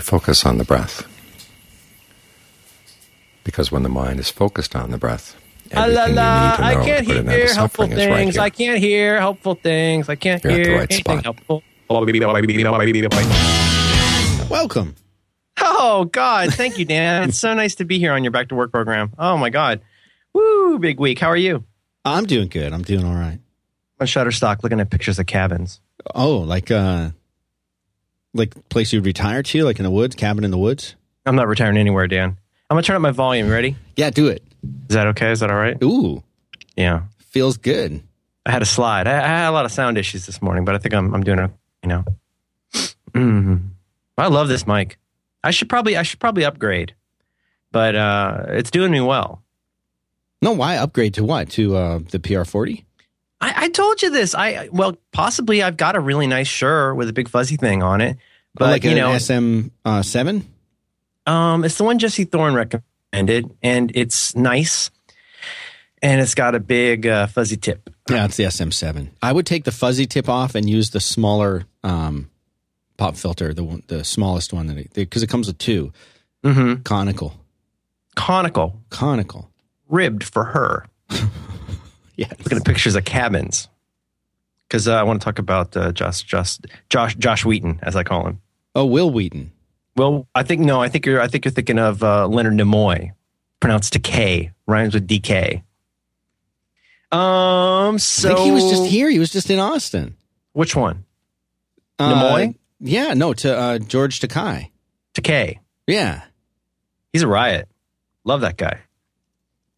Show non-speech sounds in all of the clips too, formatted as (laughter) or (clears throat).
we focus on the breath. Because when the mind is focused on the breath, Ah, la, everything la. you need to know I to can't put an end hear helpful suffering is right things. I can't hear helpful things. I can't You're at the hear right anything spot. helpful. Welcome. Oh God, thank you, Dan. it's so nice to be here on your back to work program. Oh my God, woo, big week. How are you? I'm doing good. I'm doing all right. On Shutterstock, looking at pictures of cabins. Oh, like uh like place you'd retire to, like in the woods, cabin in the woods? I'm not retiring anywhere, Dan. I'm gonna turn up my volume. Ready? Yeah, do it. Is that okay? Is that all right? Ooh, Yeah. feels good. I had a slide. I, I had a lot of sound issues this morning, but I think I'm I'm doing it. You know. Mm. I love this mic. I should probably I should probably upgrade, but uh, it's doing me well. No, why upgrade to what? To uh the PR40? I, I told you this. I well possibly I've got a really nice Shure with a big fuzzy thing on it, but like you an know, SM uh, 7? um, it's the one Jesse Thorn recommended, and it's nice, and it's got a big uh, fuzzy tip. Yeah, it's the SM7. I would take the fuzzy tip off and use the smaller um pop filter, the one, the smallest one that because it comes with two Mm-hmm. conical. Conical, Conical. ribbed for her. (laughs) Yeah. looking at pictures of cabins because uh, I want to talk about uh, Josh, Josh, Josh, Josh Wheaton, as I call him. Oh, Wil Wheaton. Well, I think no, I think you're, I think you're thinking of uh, Leonard Nimoy, pronounced decay, rhymes with DK. Um, so I think he was just here. He was just in Austin. Which one? Uh, Nimoy? Yeah, no, to uh, George Takei. Decay. Yeah. He's a riot. Love that guy.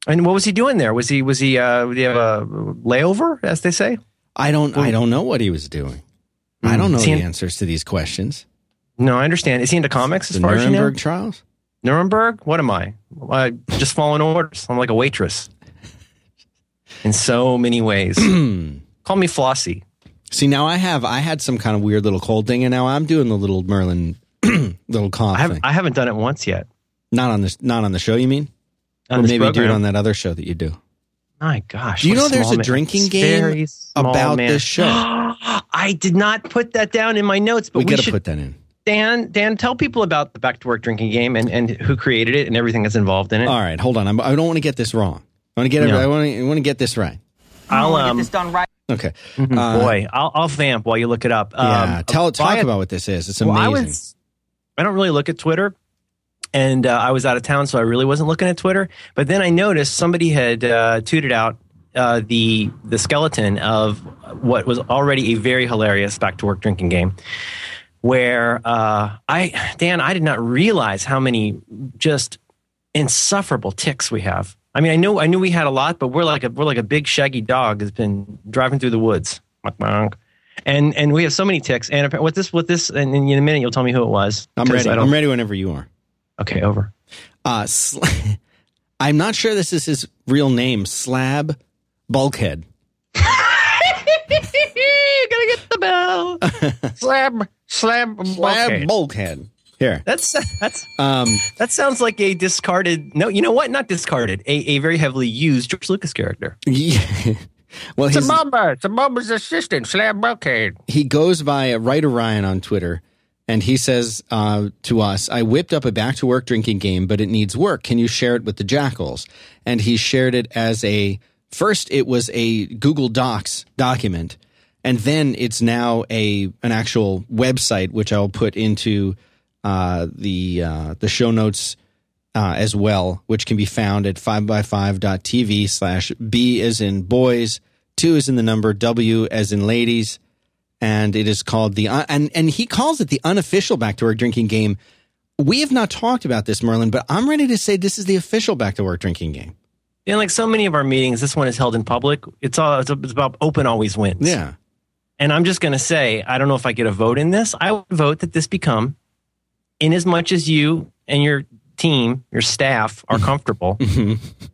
And what was he doing there? Was he was he uh, did he have a layover, as they say? I don't I don't know what he was doing. I don't know the in- answers to these questions. No, I understand. Is he into comics as The far as you know? Nuremberg trials? Nuremberg? What am I? I just following orders. I'm like a waitress in so many ways. (clears throat) Call me Flossie. See, now I have I had some kind of weird little cold thing, and now I'm doing the little Merlin (clears throat) little cough I, have, thing. I haven't done it once yet. not on this, not on the show. You mean? On or this maybe do it on that other show that you do. My gosh. Do you know there's a man- drinking game very about man. this show? (gasps) I did not put that down in my notes, but we we, got to should. put that in. Dan, Dan, tell people about the Back to Work drinking game and, and who created it and everything that's involved in it. All right, hold on. I'm, I don't want to get this wrong. I want to get it. No. I want to. I want to get this right. I'll um, get this done right. Okay. mhm, Uh, boy, I'll, I'll vamp while you look it up. yeah. Um, Tell talk about what this is. It's Well, amazing. I was. I don't really look at Twitter, and uh, I was out of town, so I really wasn't looking at Twitter. But then I noticed somebody had uh, tweeted out uh, the the skeleton of what was already a very hilarious back to work drinking game. Where uh, I, Dan, I did not realize how many just insufferable ticks we have. I mean, I knew I knew we had a lot, but we're like a we're like a big shaggy dog that's been driving through the woods. And and we have so many ticks. And with this with this, and in a minute you'll tell me who it was. I'm ready. I'm ready whenever you are. Okay, over. Uh, sl- (laughs) I'm not sure this is his real name. Slab Bulkhead. (laughs) Gotta get the bell. (laughs) slab, slab, Slab okay. Bulkhead. Here. That's that's Um, that sounds like a discarded. No, you know what? Not discarded. A, a very heavily used George Lucas character. yeah. well, his, Mamba. It's a Mamba's assistant. Slab Bulkhead. he goes by uh, Writer Ryan on Twitter, and he says uh, to us, "I whipped up a back to work drinking game, but it needs work. Can you share it with the Jackals?" And he shared it as a first. It was a Google Docs document, and then it's now a an actual website, which I'll put into uh, the uh, the show notes uh, as well, which can be found at 5by5.tv slash B as in boys, 2 is in the number, W as in ladies. And it is called the, uh, and, and he calls it the unofficial back to work drinking game. We have not talked about this, Merlin, but I'm ready to say this is the official back to work drinking game. And like so many of our meetings, this one is held in public. It's all it's about open always wins. Yeah. And I'm just going to say, I don't know if I get a vote in this. I would vote that this become, in as much as you and your team, your staff are (laughs) comfortable,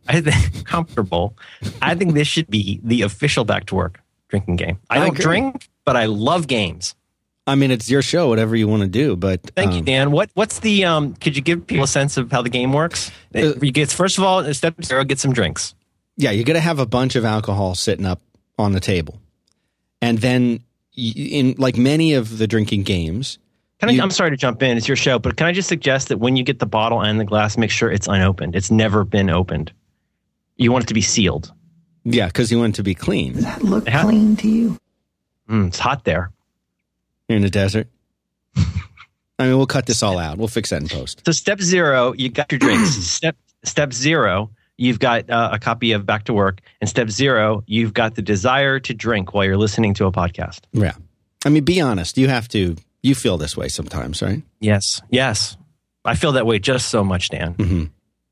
I think (laughs) comfortable. I think this should be the official back to work drinking game. I I don't agree. drink, but I love games. I mean, it's your show, whatever you want to do, but. Thank you, um, Dan. What what's the um? Could you give people a sense of how the game works? Uh, you get first of all, step zero, get some drinks. Yeah, you're going to have a bunch of alcohol sitting up on the table. And then, in like many of the drinking games, Can I, You- I'm sorry to jump in. It's your show, but can I just suggest that when you get the bottle and the glass, make sure it's unopened. It's never been opened. You want it to be sealed. Yeah, because you want it to be clean. Does that look Yeah. clean to you? Mm, it's hot there. You're in the desert. (laughs) I mean, we'll cut this all out. We'll fix that in post. So step zero, you got your drinks. (clears throat) step step zero, you've got uh, a copy of Back to Work, and step zero, you've got the desire to drink while you're listening to a podcast. Yeah. I mean, be honest. You have to. You feel this way sometimes, right? Yes, yes, I feel that way just so much, Dan. Mm-hmm.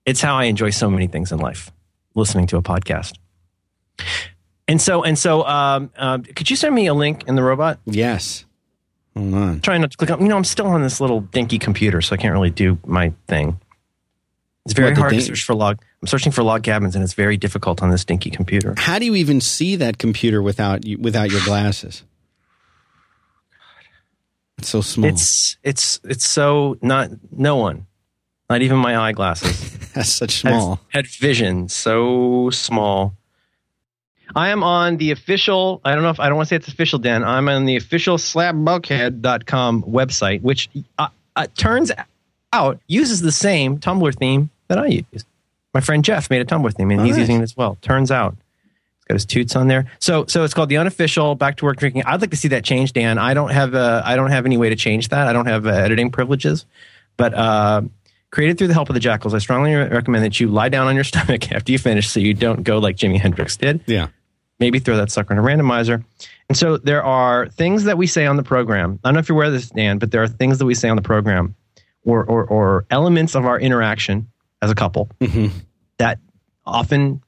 It's how I enjoy so many things in life, listening to a podcast. And so and so, um, um, could you send me a link in the robot? Yes. Hold on. trying not to click on. You know, I'm still on this little dinky computer, so I can't really do my thing. It's very What, hard to search for log. I'm searching for log cabins, and it's very difficult on this dinky computer. How do you even see that computer without without your glasses? It's so small. It's it's it's so not no one, not even my eyeglasses. (laughs) That's such had- small. Had, vision so small. I am on the official, I don't know if I don't want to say it's official, Dan. I'm on the official slapbuckhead.com website, which uh, uh, turns out uses the same Tumblr theme that I use. My friend Jeff made a Tumblr theme and Oh, he's nice. using it as well. Turns out. He's got his toots on there. So so it's called the unofficial back to work drinking. I'd like to see that change, Dan. I don't have uh, I don't have any way to change that. I don't have uh, editing privileges. But uh, created through the help of the jackals, I strongly recommend that you lie down on your (laughs) stomach after you finish so you don't go like Jimi Hendrix did. Yeah. Maybe throw that sucker in a randomizer. And so there are things that we say on the program. I don't know if you're aware of this, Dan, but there are things that we say on the program or, or, or elements of our interaction as a couple Mhm. that often,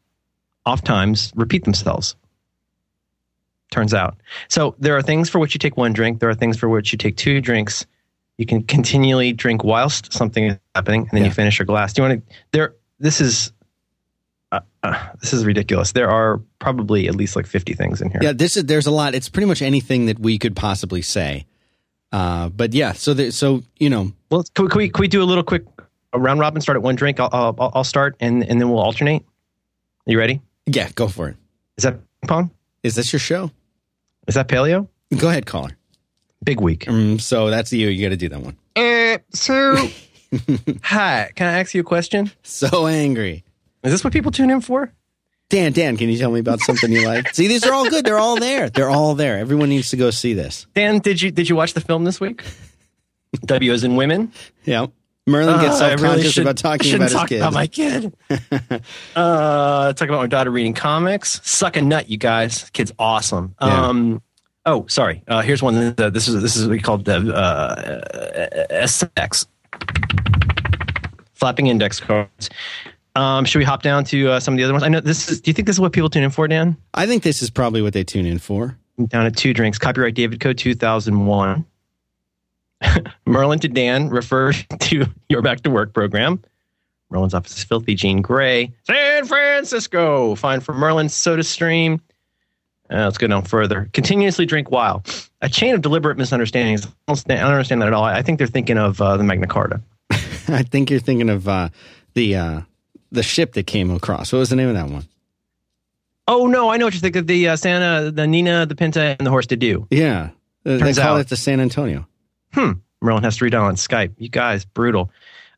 oftentimes repeat themselves. Turns out. So there are things for which you take one drink. There are things for which you take two drinks. You can continually drink whilst something is happening, and then Yeah. you finish your glass. Do you want to? There. This is. Uh, uh, this is ridiculous. There are probably at least like fifty things in here. Yeah, this is there's a lot. It's pretty much anything that we could possibly say. Uh, but yeah, so there, so you know, Well, can we, can we, can we do a little quick a round robin? Start at one drink. I'll, I'll, I'll start, and, and then we'll alternate. You ready? yeah, go for it. Is that ping pong? Is this your show? Is that paleo? Go ahead, caller. Big week. Um, so that's you. You got to do that one. Uh, so, (laughs) hi. Can I ask you a question? So angry, Is this what people tune in for? Dan. Dan, can you tell me about something you like? (laughs) See, these are all good. They're all there. They're all there. Everyone needs to go see this. Dan, did you did you watch the film this week? W as in women. Yeah. Merlin gets Uh, self really conscious should- about talking about his talk kids. about my kid. (laughs) uh, talk about my daughter reading comics. Suck a nut, you guys. Kid's awesome. Yeah. Um, oh, sorry. Uh, here's one. Uh, this is this is what we call the uh, SX. Flapping index cards. Um, should we hop down to uh, some of the other ones? I know this is. Do you think this is what people tune in for, Dan? I think this is probably what they tune in for. down at two drinks. Copyright David Code 2001. (laughs) Merlin to Dan refer (laughs) to your back to work program. Merlin's office is filthy. Gene Gray. San Francisco. Fine for Merlin. Soda Stream. Uh, let's go down further. Continuously drink while. A chain of deliberate misunderstandings. I don't understand- I don't understand that at all. I think they're thinking of uh, the Magna Carta. (laughs) I think you're thinking of uh, the uh, the ship that came across. What was the name of that one? Oh no, I know what you think of the uh, Santa, the Nina, the Pinta, and the Horse to Do. Yeah, Uh, they Turns call out- it the San Antonio. Hmm. Merlin has to read on Skype. You guys, brutal.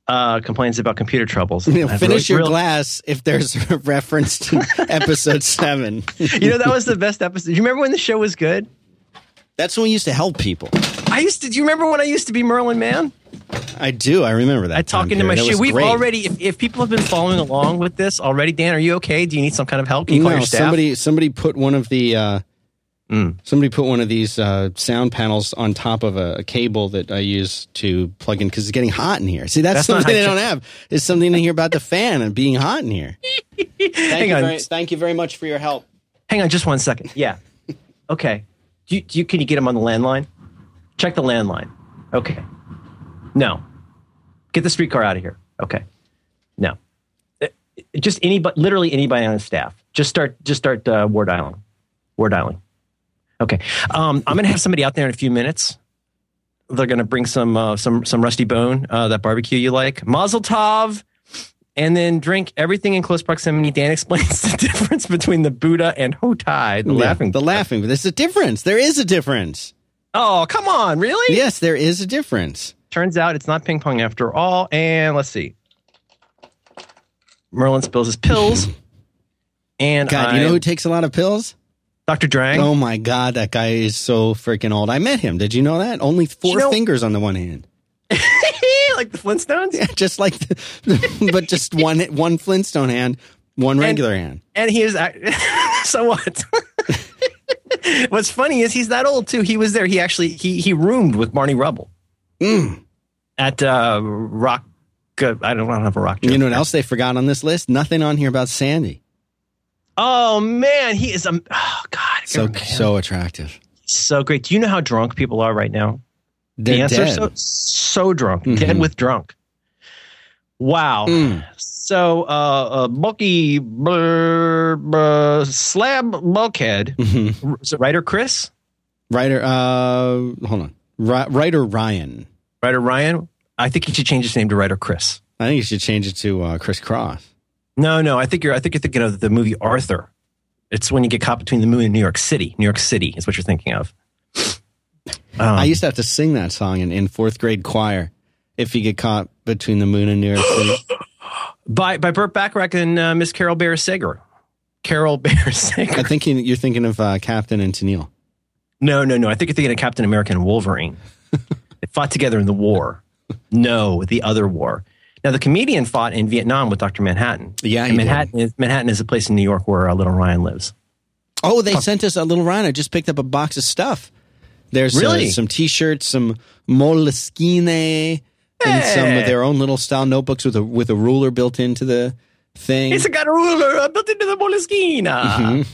Uh, complains about computer troubles. You know, finish really- your glass if there's a (laughs) reference to (laughs) episode seven. You know that was the best episode. Do you remember when the show was good? That's when we used to help people. I used to. Do you remember when I used to be Merlin Mann? I do. I remember that. I talk into my shoe. We've great. already. If, if people have been following along with this already, Dan, are you okay? Do you need some kind of help? Can you call no, somebody somebody put one of the uh, Mm. somebody put one of these uh, sound panels on top of a, a cable that I use to plug in because it's getting hot in here. See, that's, That's something they don't have. Is something to hear about the fan and being hot in here. (laughs) Thank Hang you on. very, thank you very much for your help. Hang on, just one second. Yeah. (laughs) Okay. Do you, do you, can you get him on the landline? Check the landline. Okay. No. Get the streetcar out of here. Okay. No. Uh, Just anybody, literally anybody on the staff. Just start. Just start uh, war dialing. War dialing. Okay. Um, I'm going to have somebody out there in a few minutes. They're going to bring some uh, some some rusty bone, uh, that barbecue you like, Mazel Tov, and then drink everything in close proximity. Dan explains (laughs) the difference between the Buddha and Hotei, the Yeah, laughing. the laughing. There's a difference. There is a difference. Oh, come on, really? Yes, there is a difference. Turns out it's not ping pong after all. And let's see. Merlin spills his pills. And God, I, you know who takes a lot of pills? Dr. Drang. Oh my God, that guy is so freaking old. I met him. Did you know that? Only four You know- fingers on the one hand. (laughs) like the Flintstones? Yeah, just like, the, (laughs) but just one one Flintstone hand, one regular hand. And he is act- (laughs) so what? What's funny is he's that old too. He was there. He actually he he roomed with Barney Rubble Mm. at uh, Rock. Uh, I don't, I don't have a rock. You know what else they forgot on this list? Nothing on here about Sandy. Oh man, he is. Um, oh God, So him. so attractive. so great. Do you know how drunk people are right now? They're dead. so so drunk, Mhm. dead with drunk. Wow. Mm. So, uh, uh Bucky brr, brr, Slab Bulkhead, Mhm. it writer Chris? Writer, uh, hold on. Ri- writer Ryan. Writer Ryan? I think he should change his name to writer Chris. I think you should change it to uh, Chris Cross. No, no, I think you're I think you're thinking of the movie Arthur. It's when you get caught between the moon and New York City. New York City is what you're thinking of. Um, I used to have to sing that song in, in fourth grade choir. If you get caught between the moon and New York City, (gasps) by by Burt Bacharach and uh, Miss Carole Bayer Sager. Carole (laughs) Bayer Sager. I think you- you're thinking of uh, Captain and Tennille. No, no, no. I think you're thinking of Captain America and Wolverine. (laughs) they fought together in the war. No, the other war. Now, the comedian fought in Vietnam with Dr. Manhattan. Yeah, he did. Manhattan is, Manhattan is a place in New York where uh, Little Ryan lives. Oh, they sent us a little Ryan. I just picked up a box of stuff. There's uh, some T-shirts, some Moleskine, and some of their own little style notebooks with a with a ruler built into the thing. It's got a ruler uh, built into the Moleskine.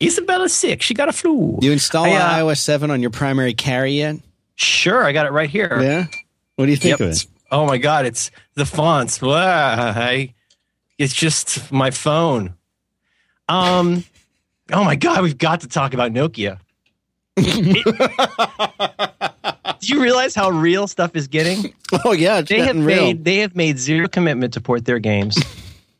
Isabella's sick. She got a flu. Mm-hmm. you install I, uh, iOS seven on your primary carry yet? Sure, I got it right here. Yeah. What do you think Yep. of it? Oh my God, it's the fonts. Why? It's just my phone. Um. Oh my God, we've got to talk about Nokia. (laughs) Do you realize how real stuff is getting? Oh yeah, it's They have real. made they have made zero commitment to port their games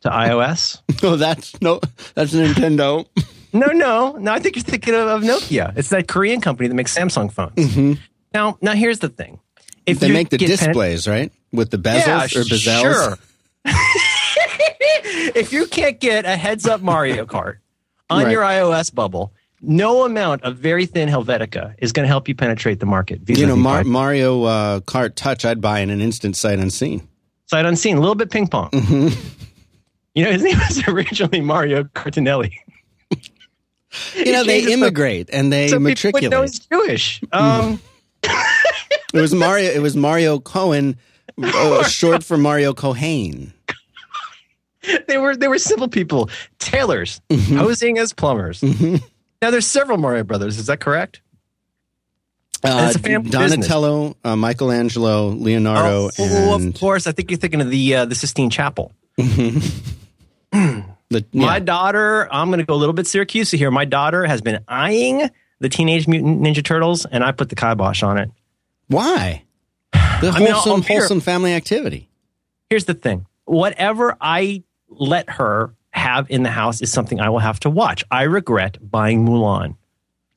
to iOS. (laughs) Oh, that's no, that's Nintendo. No, no, no. I think you're thinking of, of Nokia. It's that Korean company that makes Samsung phones. Now, now here's the thing: if Mm-hmm. they make the get pen- displays right with the bezels yeah, or bezels. Sure. (laughs) if you can't get a heads up Mario Kart on Right. your iOS bubble, no amount of very thin Helvetica is going to help you penetrate the market. You know, Mar- Mario uh, Kart Touch, I'd buy in an instant sight unseen. sight unseen, a little bit ping pong. Mm-hmm. You know, his name was (laughs) originally Mario Cartinelli. You know, they (laughs) immigrate and they So people would know matriculate. he's Jewish. Um, It was Mario. It was Mario Cohen, uh, short for Mario Cohane. they were they were simple people, tailors, Mm-hmm. posing as plumbers. Now, there's several Mario brothers. Is that correct? Uh, it's a family Donatello, uh, Michelangelo, Leonardo, oh, and of course. I think you're thinking of the uh, the Sistine Chapel. (clears throat) the My daughter, I'm going to go a little bit Siracusa here. My daughter has been eyeing the Teenage Mutant Ninja Turtles, and I put the kibosh on it. Why? The I mean, I'll- wholesome, I'll wholesome family activity. Here's the thing: whatever I let her have in the house is something I will have to watch. I regret buying Mulan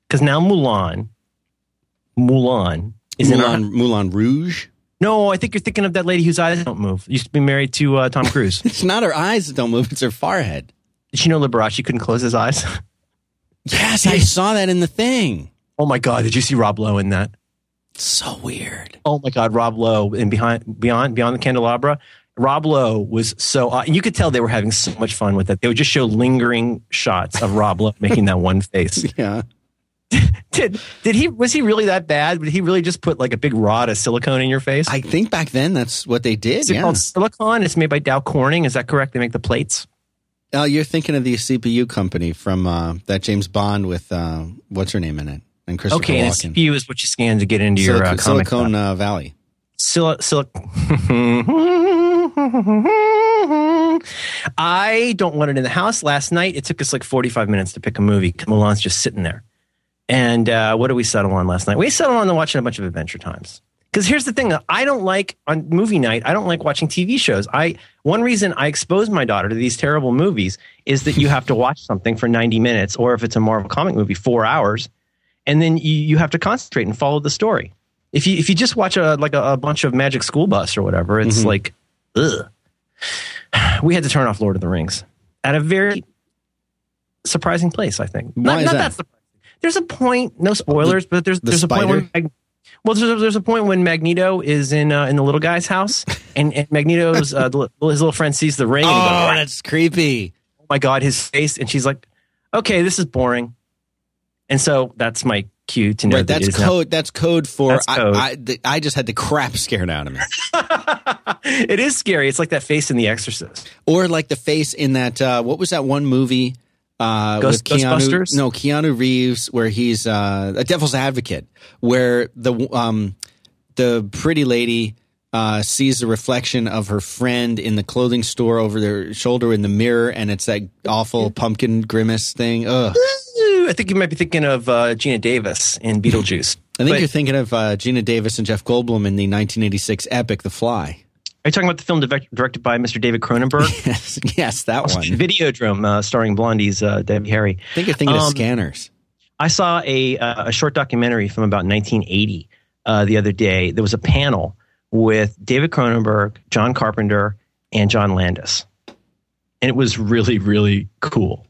because now Mulan, Mulan is in our. Moulin Rouge. No, I think you're thinking of that lady whose eyes don't move. Used to be married to uh, Tom (laughs) Cruise. It's not her eyes that don't move; it's her forehead. Did you know Liberace couldn't close his eyes? (laughs) Yes, I saw that in the thing. oh my God! Did you see Rob Lowe in that? So weird. Oh my God, Rob Lowe and behind beyond beyond the candelabra. Rob Lowe was so uh, you could tell they were having so much fun with it. They would just show lingering shots of Rob Lowe (laughs) making that one face. Yeah. (laughs) Did did he was he really that bad? Did he really just put like a big rod of silicone in your face? I think back then that's what they did. Is it Yeah. called silicon? It's made by Dow Corning. Is that correct? They make the plates. Oh, you're thinking of the CPU company from uh, that James Bond with uh, what's her name in it and Christopher Okay, and Walken. CPU is what you scan to get into your uh. Silicon uh, Valley. Sil- sil- (laughs) I don't want it in the house. Last night, it took us like 45 minutes to pick a movie. Mulan's just sitting there. And uh, what did we settle on last night? We settled on watching a bunch of Adventure Times. Because here's the thing: I don't like on movie night. I don't like watching TV shows. I one reason I expose my daughter to these terrible movies is that you have to watch something for 90 minutes, or if it's a Marvel comic movie, four hours. And then you, you have to concentrate and follow the story. If you if you just watch a like a, a bunch of Magic School Bus or whatever, it's Mhm. like, ugh. (sighs) We had to turn off Lord of the Rings at a very surprising place. I think. Why not, is not that? surprising. There's a point. No spoilers, but there's the there's a point where? Mag- well, there's, there's a point when Magneto is in uh, in the little guy's house, (laughs) and, and Magneto's uh, the, his little friend sees the ring, and he goes, Oh, that's creepy. oh my god his face and she's like okay this is boring and so that's my cue to know Right, that that's it is now- code. That's code for. That's code. I, I, th- I just had the crap scared out of me. (laughs) it is scary it's like that face in the exorcist Or like the face in that. Uh, what was that one movie? Uh, Ghost- with Keanu, Ghostbusters? No, Keanu Reeves, where he's uh, a devil's advocate, where the um, the pretty lady uh, sees the reflection of her friend in the clothing store over their shoulder in the mirror, and it's that awful (laughs) pumpkin grimace thing. Ugh. I think you might be thinking of uh, geena davis in (laughs) beetlejuice I think But- you're thinking of uh, Geena Davis and Jeff Goldblum in the 1986 epic The Fly. are you talking about the film directed by mr david cronenberg (laughs) Yes, yes, that one. I videodrome uh, starring blondie's uh, debbie harry I think you're thinking of Um, Scanners. I saw a uh, a short documentary from about 1980 uh, the other day. There was a panel with David Cronenberg, John Carpenter, and John Landis, and it was really really cool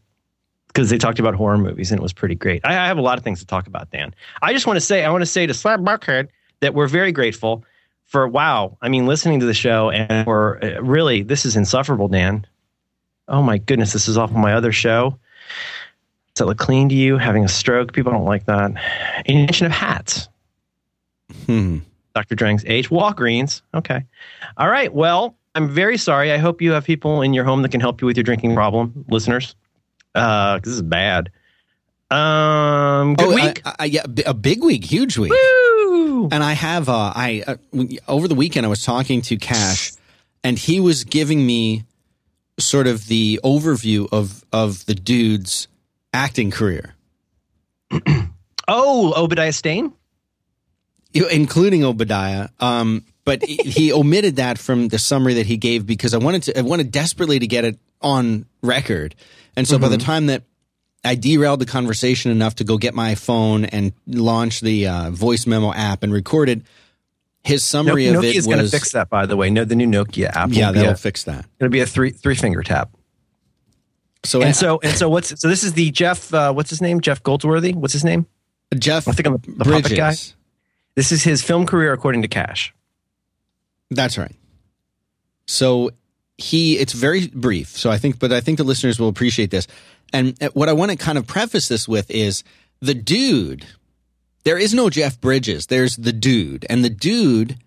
because they talked about horror movies and it was pretty great. I, I have a lot of things to talk about, Dan. I just want to say I want to say to Slab Bulkhead that we're very grateful for wow. I mean, listening to the show and we're uh, really this is insufferable, Dan. Oh my goodness, this is off of my other show. Does it look clean to you? Having a stroke? People don't like that. Invention of hats. Hmm. Dr. Drang's age. Walgreens. Okay. All right. Well, I'm very sorry. I hope you have people in your home that can help you with your drinking problem, listeners. Uh, this is bad. Um, good Oh, week. I, I, yeah, a big week, huge week. Woo! And I have, uh, I uh, over the weekend I was talking to Cash, and he was giving me sort of the overview of of the dude's acting career, (clears throat) Oh, Obadiah Stane. you- including Obadiah. Um, but he (laughs) omitted that from the summary that he gave because I wanted to, I wanted desperately to get it on record. And so by the time that I derailed the conversation enough to go get my phone and launch the uh, voice memo app and recorded his No, summary of it Nokia's going to fix that, by the way. No, the new Nokia app. yeah that'll a, fix that. it'll be a three three finger tap. So, And so and so what's so this is the Jeff uh, what's his name Jeff Goldsworthy what's his name Jeff I think I'm the Bridges, puppet guy. this is his film career according to Cash That's right. So he, it's very brief. So I think, but I think the listeners will appreciate this. And uh, what I want to kind of preface this with is the dude. There is no Jeff Bridges. There's the dude, and the dude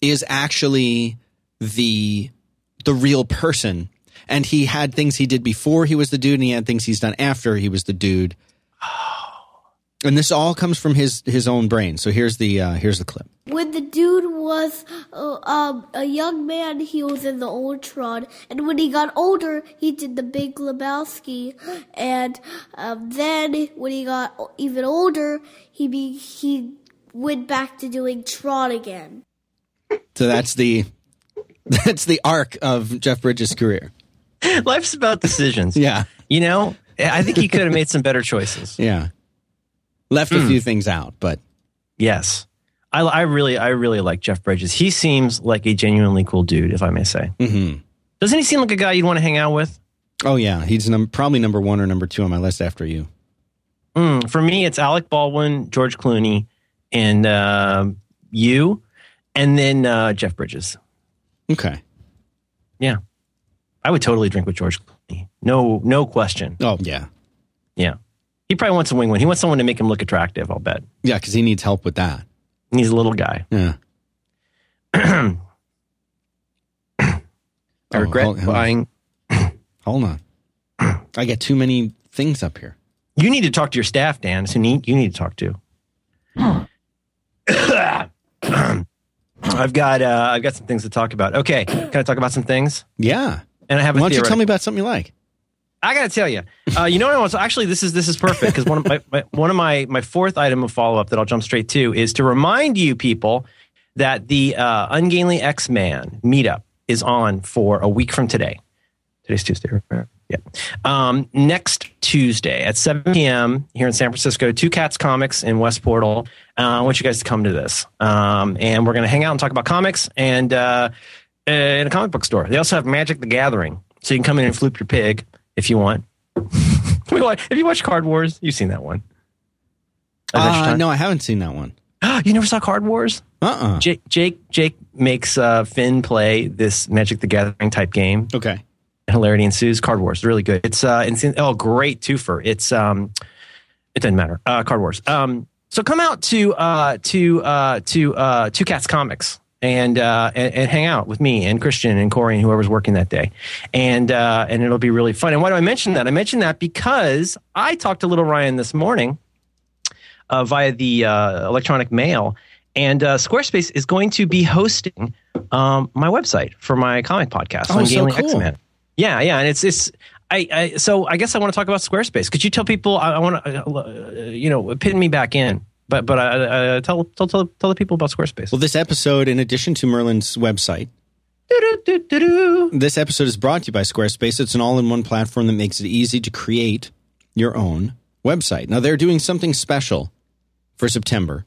is actually the the real person. And he had things he did before he was the dude, and he had things he's done after he was the dude. And this all comes from his his own brain. So here's the uh, here's the clip. When the dude was uh, um, a young man, he was in the Ultron, and when he got older, he did the Big Lebowski, and um, then when he got even older, he be, he went back to doing Tron again. So that's the (laughs) that's the arc of Jeff Bridges' career. life's about decisions. (laughs) Yeah, you know I think he could have made some better choices. Yeah. Left a few things out, but yes I, I really I really like Jeff Bridges he seems like a genuinely cool dude if I may say mhm. doesn't he seem like a guy you'd want to hang out with oh yeah, he's num- probably number one or number two on my list after you. Mm, for me, it's Alec Baldwin, George Clooney, and uh, you, and then uh, Jeff Bridges. Okay. Yeah, I would totally drink with George Clooney. No, no question. Oh yeah, Yeah, he probably wants a wing win. He wants someone to make him look attractive. I'll bet. yeah, because he needs help with that. He's a little guy. Yeah. (clears throat) I Oh, regret hold- hold on. buying. (clears throat) Hold on. I get too many things up here. You need to talk to your staff, Dan. It's who need, you need to talk to. I've got uh, I've got some things to talk about. Okay, can I talk about some things? Yeah. And I have a Why don't you tell me about something you like? I gotta tell you, uh, you know what I want? So actually, this is this is perfect because one of my, my one of my my fourth item of follow up that I'll jump straight to is to remind you people that the uh, Ungainly X Man meetup is on for a week from today. Today's Tuesday. right? Yeah. Um, next Tuesday at 7 p.m. here in San Francisco, Two Cats Comics in West Portal. Uh, I want you guys to come to this. Um, and we're going to hang out and talk about comics and uh, in a comic book store. They also have Magic the Gathering. So you can come in and floop your pig if you want. (laughs) if you watch Card Wars, you've seen that one. Uh, no, I haven't seen that one. (gasps) you never saw Card Wars? Uh-uh. Jake Jake Jake makes uh, Finn play this Magic the Gathering type game. Okay. Hilarity ensues. Card Wars, really good. It's uh, it's oh great twofer. It's um, it doesn't matter. Uh, Card Wars. Um, so come out to uh to uh to uh Two Cats Comics and uh and, and hang out with me and Christian and Corey and whoever's working that day, and uh and it'll be really fun. And why do I mention that? I mention that because I talked to Little Ryan this morning uh, via the uh, electronic mail. And uh, Squarespace is going to be hosting um, my website for my comic podcast Oh, on so cool. X-Men. Yeah, yeah, and it's it's. I, I so I guess I want to talk about Squarespace. Could you tell people? I, I want to, uh, you know, pin me back in. But but uh, uh, tell, tell tell tell the people about Squarespace. Well, this episode, in addition to Merlin's website, this episode is brought to you by Squarespace. It's an all in one platform that makes it easy to create your own website. Now, they're doing something special for September.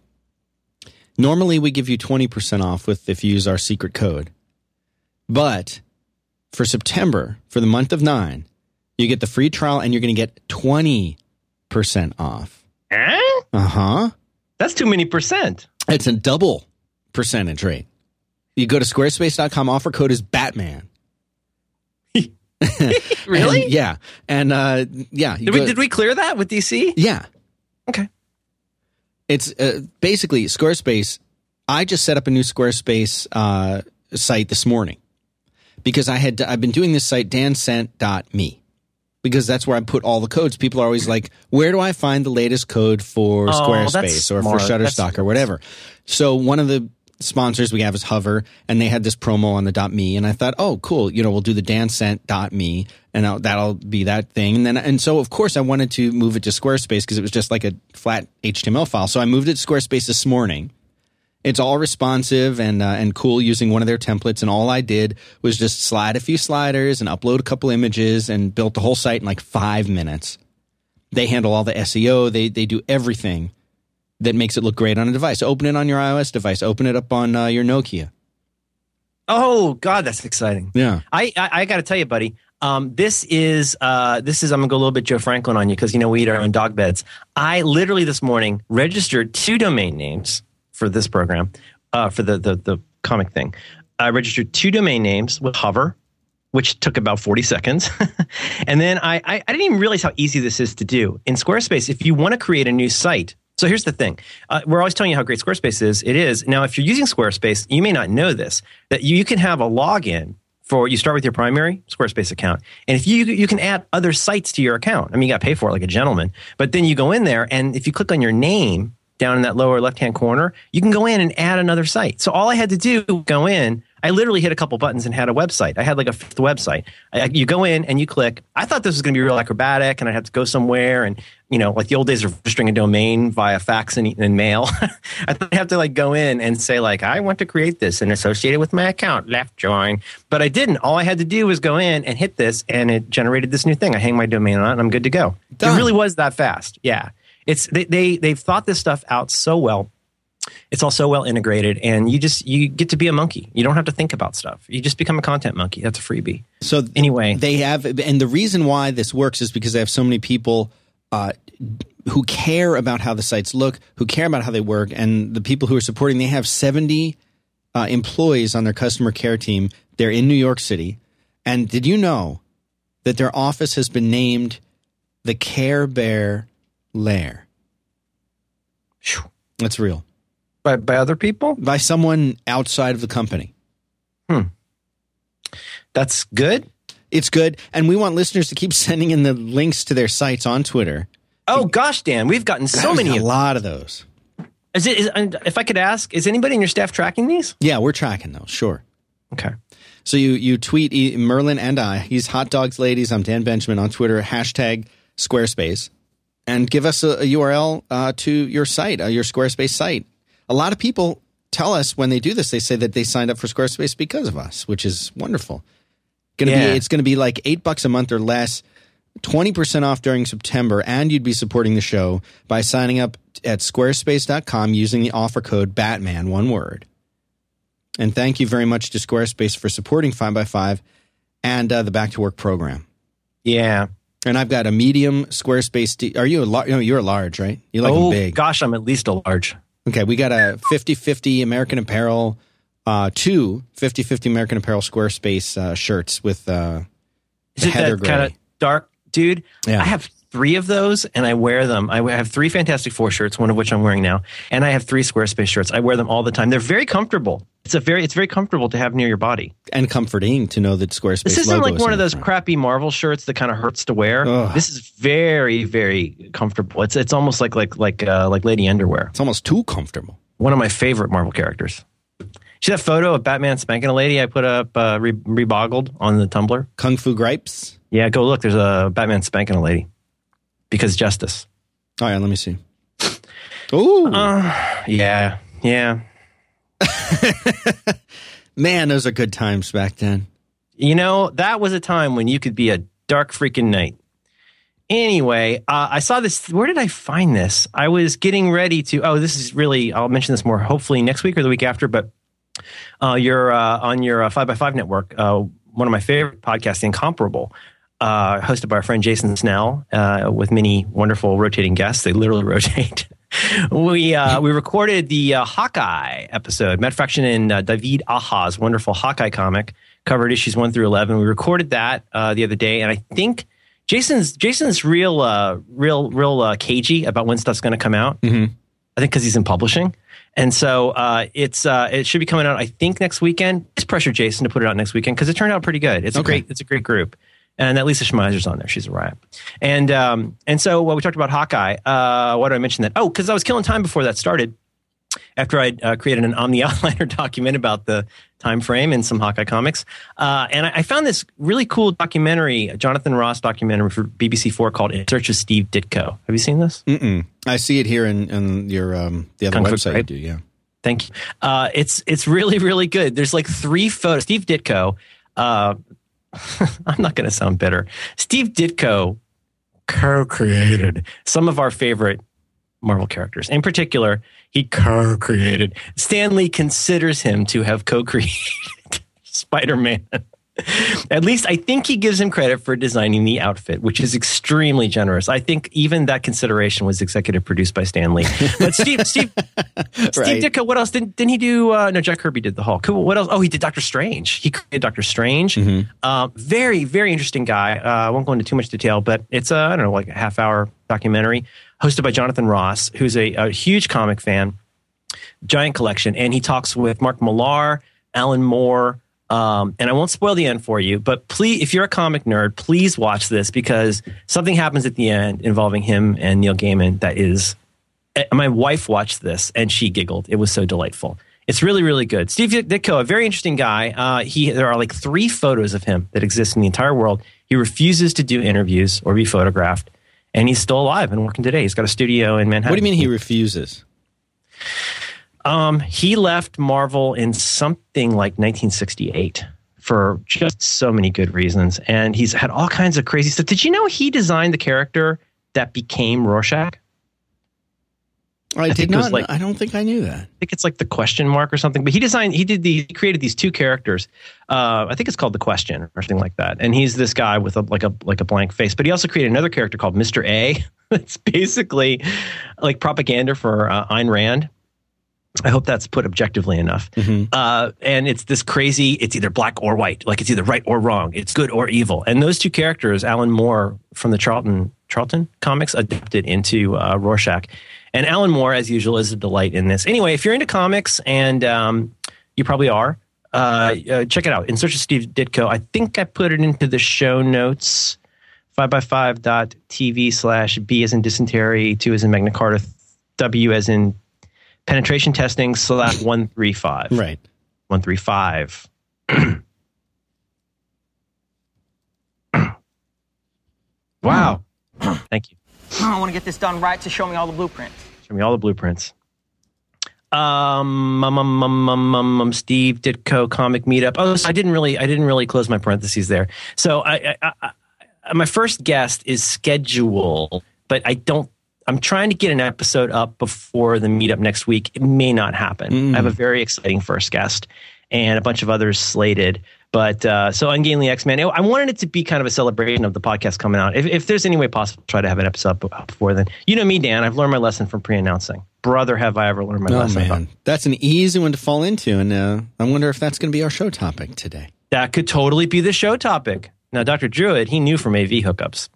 Normally, we give you 20% off with if you use our secret code. But for September, for the month of nine, you get the free trial and you're going to get 20% off. Eh? Uh huh. That's too many percent. It's a double percentage rate. You go to squarespace.com, offer code is Batman. (laughs) (laughs) Really? And, yeah. And uh, yeah. Did we did we clear that with DC? yeah. Okay. It's uh, basically Squarespace. I just set up a new Squarespace uh, site this morning because I had I've been doing this site dansent.me because that's where I put all the codes. People are always like, "Where do I find the latest code for Oh, Squarespace or for. Shutterstock That's- or whatever?" So one of the sponsors we have is Hover, and they had this promo on the .me, and I thought, "Oh, cool! You know, we'll do the dansent.me, and I'll, that'll be that thing." And then, and so of course, I wanted to move it to Squarespace because it was just like a flat HTML file. So I moved it to Squarespace this morning. It's all responsive and uh, and cool using one of their templates. And all I did was just slide a few sliders and upload a couple images and built the whole site in like five minutes. They handle all the SEO. They they do everything that makes it look great on a device. Open it on your iOS device. Open it up on uh, your Nokia. Oh God, that's exciting. Yeah. I I, I got to tell you, buddy. Um, this is uh, this is I'm gonna go a little bit Joe Franklin on you because you know we eat our own dog beds. I literally this morning registered two domain names for this program, uh, for the the the comic thing. I registered two domain names with Hover, which took about 40 seconds. (laughs) and then I, I, I didn't even realize how easy this is to do. In Squarespace, if you want to create a new site, so here's the thing. Uh, we're always telling you how great Squarespace is. It is. Now, if you're using Squarespace, you may not know this, that you, you can have a login for, you start with your primary Squarespace account. And if you, you can add other sites to your account. I mean, you got to pay for it like a gentleman. But then you go in there and if you click on your name, down in that lower left hand corner, you can go in and add another site. So all I had to do go in. I literally hit a couple buttons and had a website. I had like a fifth website. I, you go in and you click. I thought this was going to be real acrobatic, and I'd have to go somewhere and you know, like the old days of registering a domain via fax and, and mail. (laughs) I thought I'd have to like go in and say like, I want to create this and associate it with my account. Left join, but I didn't. All I had to do was go in and hit this, and it generated this new thing. I hang my domain on it, and I'm good to go. Done. It really was that fast. Yeah it's they, they they've thought this stuff out so well it's all so well integrated and you just you get to be a monkey you don't have to think about stuff you just become a content monkey that's a freebie So Anyway. they have, and the reason why this works is because they have so many people uh, who care about how the sites look, who care about how they work, and the people who are supporting. They have seventy uh, employees on their customer care team. They're in New York City, and did you know that their office has been named the Care Bear Lair? Phew. That's real by, by other people by someone outside of the company. Hmm. That's good It's good, and we want listeners to keep (laughs) sending in the links to their sites on Twitter. oh gosh dan we've gotten so many a lot of those. is it is, if i could ask is anybody in your staff tracking these Yeah, we're tracking those. Sure. okay So you you tweet Merlin and I. He's hot dogs ladies. I'm Dan Benjamin on Twitter. Hashtag Squarespace, and give us a, a URL uh, to your site, uh, your Squarespace site. A lot of people tell us when they do this, they say that they signed up for Squarespace because of us, which is wonderful. Gonna Yeah. be it's gonna be like eight bucks a month or less, twenty percent off during September, and you'd be supporting the show by signing up at squarespace.com using the offer code Batman, one word. And thank you very much to Squarespace for supporting Five by Five and uh, the Back to Work program. Yeah. And I've got a medium Squarespace. D- Are you a large? No, you're a large, right? You like oh big. gosh, I'm at least a large. Okay, we got a 50-50 American Apparel, uh, two 50-50 American Apparel Squarespace uh, shirts with uh, Is it heather that kind of dark dude? Yeah. I have three of those and I wear them. I have three Fantastic Four shirts, one of which I'm wearing now, and I have three Squarespace shirts. I wear them all the time. They're very comfortable. It's a very it's very comfortable to have near your body. and comforting to know that Squarespace. This isn't like is one of those front. crappy Marvel shirts that kind of hurts to wear. Ugh. This is very very comfortable. It's it's almost like like like uh, like lady underwear. It's almost too comfortable. One of my favorite Marvel characters. See that photo of Batman spanking a lady I put up uh, re- reboggled on the Tumblr? Kung Fu gripes. Yeah, go look. There's a Batman spanking a lady because justice. All right, let me see. Ooh, Uh, yeah, yeah. (laughs) man, those are good times back then. You know, that was a time when you could be a dark freaking night. Anyway, uh, I saw this. Where did I find this? I was getting ready to. Oh, this is really. I'll mention this more hopefully next week or the week after. But uh, you're uh, on your uh, Five by Five network. Uh, one of my favorite podcasts, Incomparable, uh, hosted by our friend Jason Snell, uh, with many wonderful rotating guests. They literally (laughs) rotate. we uh, we recorded the uh, Hawkeye episode. Matt Fraction and uh, David Aja's wonderful Hawkeye comic covered issues one through eleven. We recorded that uh, the other day, and I think Jason's Jason's real uh, real real uh, cagey about when stuff's going to come out. Mhm. I think because he's in publishing. And so uh, it's uh, it should be coming out. I think next weekend. Just pressure Jason to put it out next weekend because it turned out pretty good. It's a great it's a great group, and that Lisa Schmeiser's on there. She's a riot. And um, and so well, we talked about Hawkeye. Uh, why do I mention that? Oh, because I was killing time before that started. After I uh, created an Omni (laughs) Outliner document about the time frame in some Hawkeye comics, uh, and I, I found this really cool documentary, a Jonathan Ross documentary for BBC Four called "In Search of Steve Ditko." Have you seen this? Mm-mm. I see it here in, in your um, the other Kung website. You do, yeah. Thank you. Uh, it's it's really really good. There's like three photos. Steve Ditko. Uh, (laughs) I'm not going to sound bitter. Steve Ditko co-created some of our favorite Marvel characters. In particular, he co-created. Stan Lee considers him to have co-created (laughs) Spider-Man. (laughs) At least I think he gives him credit for designing the outfit, which is extremely generous. I think even that consideration was executive produced by Stan Lee. But Steve, (laughs) Steve, Right. Ditko, what else didn't, didn't he do? Uh, no, Jack Kirby did the Hulk. Cool. What else? Oh, he did Doctor Strange. He created Doctor Strange. Uh, very, very interesting guy. Uh, I won't go into too much detail, but it's a I don't know, like a half hour documentary hosted by Jonathan Ross, who's a, a huge comic fan, giant collection, and he talks with Mark Millar, Alan Moore. Um, and I won't spoil the end for you, but please, if you're a comic nerd, please watch this because something happens at the end involving him and Neil Gaiman that is uh, my wife watched this and she giggled. It was so delightful. It's really, really good. Steve Ditko, a very interesting guy. Uh, he there are like three photos of him that exist in the entire world. He refuses to do interviews or be photographed, and he's still alive and working today. He's got a studio in Manhattan. What do you mean he refuses? Um, he left Marvel in something like 1968 for just so many good reasons, and he's had all kinds of crazy stuff. Did you know he designed the character that became Rorschach? I, think did not. like- I don't think I knew that. I think it's like the question mark or something. But he designed, he did the, he created these two characters. Uh, I think it's called the question or something like that. And he's this guy with a like a like a blank face. But he also created another character called Mister A. (laughs) It's basically like propaganda for uh, Ayn Rand. I hope that's put objectively enough. Uh, and it's this crazy. It's either black or white. Like it's either right or wrong. It's good or evil. And those two characters, Alan Moore from the Charlton Charlton comics, adapted into uh, Rorschach. And Alan Moore, as usual, is a delight in this. Anyway, if you're into comics, and um, you probably are, uh, uh, check it out. In Search of Steve Ditko. I think I put it into the show notes. 5by5.tv slash B as in dysentery, 2 as in Magna Carta, W as in penetration testing slash (clears throat) 135. Right. 135. (clears throat) wow. (clears throat) Thank you. I want to get this done right, to show me all the blueprints. Show me all the blueprints. Um, um, um, um, um, um, um, Steve Ditko comic meetup. Oh, so I didn't really, I didn't really close my parentheses there. So I, I, I, I my first guest is schedule, but I don't. I'm trying to get an episode up before the meetup next week. It may not happen. I have a very exciting first guest and a bunch of others slated. But uh, so Ungainly X Men, I wanted it to be kind of a celebration of the podcast coming out. If, if there's any way possible, try to have an episode up before then. You know me, Dan. I've learned my lesson from pre-announcing. Brother, have I ever learned my Oh lesson? man, that's an easy one to fall into, and uh, I wonder if that's going to be our show topic today. That could totally be the show topic. Now, Dr. Druid, he knew from AV hookups.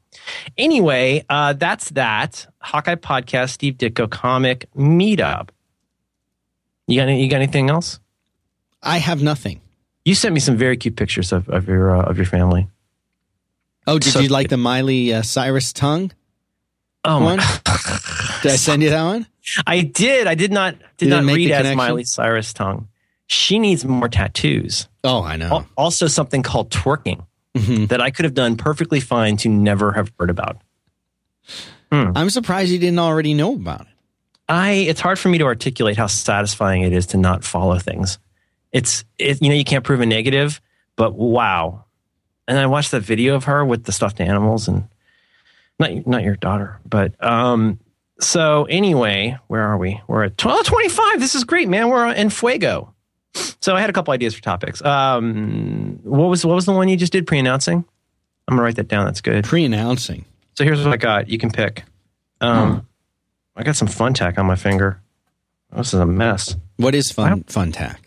Anyway, uh, that's that. Hawkeye Podcast, Steve Ditko comic meetup. You got, any, you got anything else? I have nothing. You sent me some very cute pictures of, of your uh, of your family. Oh, did So- you like the Miley uh, Cyrus tongue Oh my? Did I send you that one? (laughs) I did. I did not did not read as connection? Miley Cyrus tongue. She needs more tattoos. Oh, I know. Also, something called twerking Mhm. that I could have done perfectly fine to never have heard about. I'm surprised you didn't already know about it. I it's hard for me to articulate how satisfying it is to not follow things. It's it, you know you can't prove a negative, but wow. And I watched that video of her with the stuffed animals and not not your daughter, but um so anyway, where are we? We're at 1225. This is great, man. We're in Fuego. So I had a couple ideas for topics. Um what was what was the one you just did pre-announcing? I'm going to write that down. That's good. Pre-announcing. So here's what I got. You can pick. Um, I got some Fun-Tak on my finger. This is a mess. What is fun? Fun-Tak.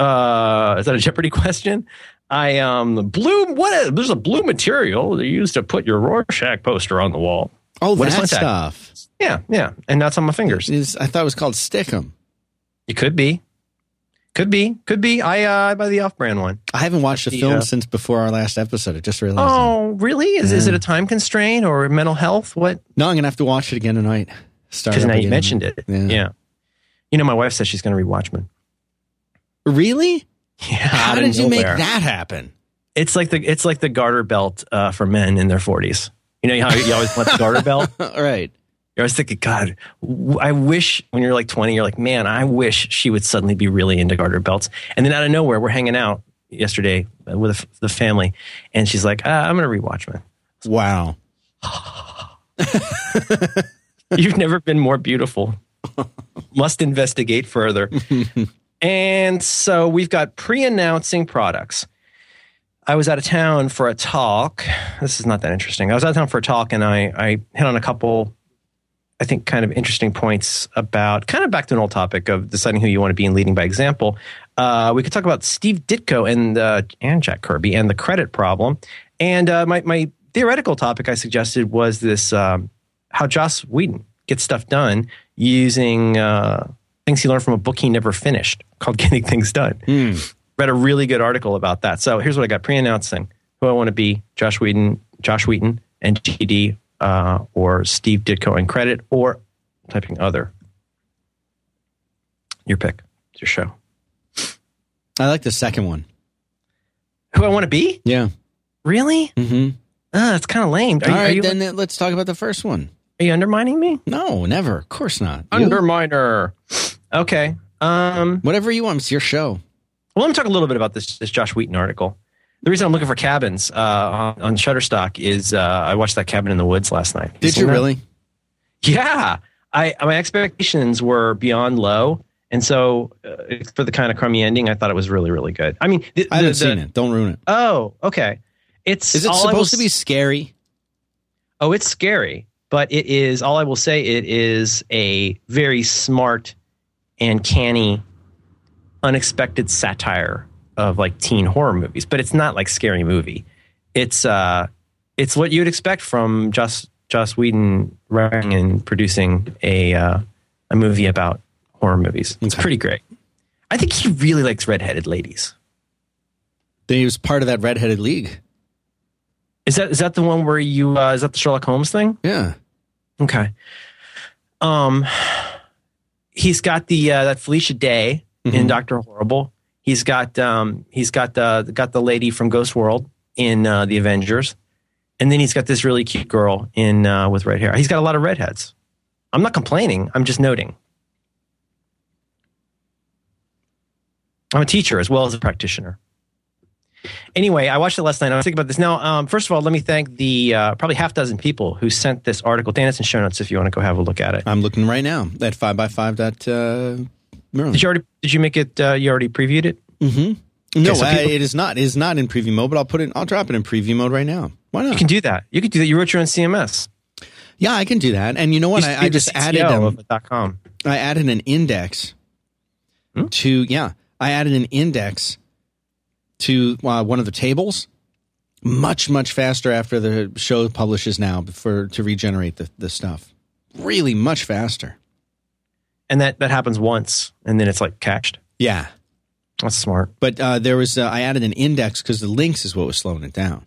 Uh, is that a Jeopardy (laughs) question? I um the blue. What? Is, there's a blue material they used to put your Rorschach poster on the wall. Oh, What is that stuff. Yeah, yeah, and that's on my fingers. Is I thought it was called Stickum. It could be, could be, could be. I uh, I buy the off-brand one. I haven't watched the film uh, since before our last episode. I just realized. that. Oh, really? Is is it a time constraint or mental health? What? No, I'm gonna have to watch it again tonight. Because now you mentioned it. Yeah. yeah. You know, my wife says she's going to rewatch Watchmen. Really? Yeah, How did you make that happen? It's like the it's like the garter belt uh, for men in their forties. You know how you always want the garter belt. All (laughs) right. You're always thinking, God, I wish when you're like 20, you're like, man, I wish she would suddenly be really into garter belts. And then out of nowhere, we're hanging out yesterday with the family, and she's like, uh, I'm going to rewatch man. Wow. (laughs) You've never been more beautiful. Must investigate further. (laughs) and so we've got pre-announcing products. I was out of town for a talk. This is not that interesting. I was out of town for a talk, and I, I hit on a couple, I think, kind of interesting points about kind of back to an old topic of deciding who you want to be and leading by example. Uh, we could talk about Steve Ditko and uh, and Jack Kirby and the credit problem. And uh, my my theoretical topic I suggested was this: um, how Joss Whedon gets stuff done using uh, things he learned from a book he never finished called (laughs) "Getting Things Done." read a really good article about that. So here's what I got pre-announcing who I want to be: Josh Whedon, Josh Wheaton, and GD, uh, or Steve Ditko and credit, or typing other. Your pick. It's your show. I like the second one. Who I want to be? Yeah. Really? Mm-hmm. Uh, that's kind of lame. Are, All you, are, right, you, then uh, let's talk about the first one. are you undermining me? No, never. Of course not. Underminer. Okay. Um, Whatever you want. It's your show. Well, let me talk a little bit about this this Josh Wheaton article. The reason I'm looking for cabins uh, on, on Shutterstock is uh, I watched that cabin in the woods last night. Did you that? really? Yeah, I my expectations were beyond low, and so uh, for the kind of crummy ending, I thought it was really really good. I mean, the, I haven't the- seen it. Don't ruin it. Oh, okay. It's Is it I will supposed to be scary? Oh, it's scary, but it is all I will say. It is a very smart and canny, unexpected satire of like teen horror movies. But it's not like scary movie. It's uh, it's what you'd expect from Joss Joss Whedon writing and producing a uh, a movie about horror movies. It's Okay. pretty great. I think he really likes redheaded ladies. Then he was part of that redheaded league. Is that is that the one where you uh, is that the Sherlock Holmes thing? Yeah. Okay. Um, he's got the uh, that Felicia Day in Mhm. Doctor Horrible. He's got um he's got the got the lady from Ghost World in uh, the Avengers, and then he's got this really cute girl in uh, with red hair. He's got a lot of redheads. I'm not complaining. I'm just noting. I'm a teacher as well as a practitioner. Anyway, I watched it last night. I was thinking about this. Now, um, first of all, let me thank the uh, probably half dozen people who sent this article. Dan, it's in show notes if you want to go have a look at it. I'm looking right now at 5x5 Did you already? Did you make it? Uh, you already previewed it? No, so I- it is not. It is not in preview mode, but I'll put it. I'll drop it in preview mode right now. Why not? You can do that. You could do that. You wrote your own CMS. yeah, I can do that. And you know what? You I, I just added um, com. I added an index Hmm? to yeah. I added an index to uh, one of the tables. Much much faster after the show publishes now for to regenerate the, the stuff. Really much faster. And that that happens once, and then it's like cached. Yeah, That's smart. but uh, there was uh, I added an index because the links is what was slowing it down.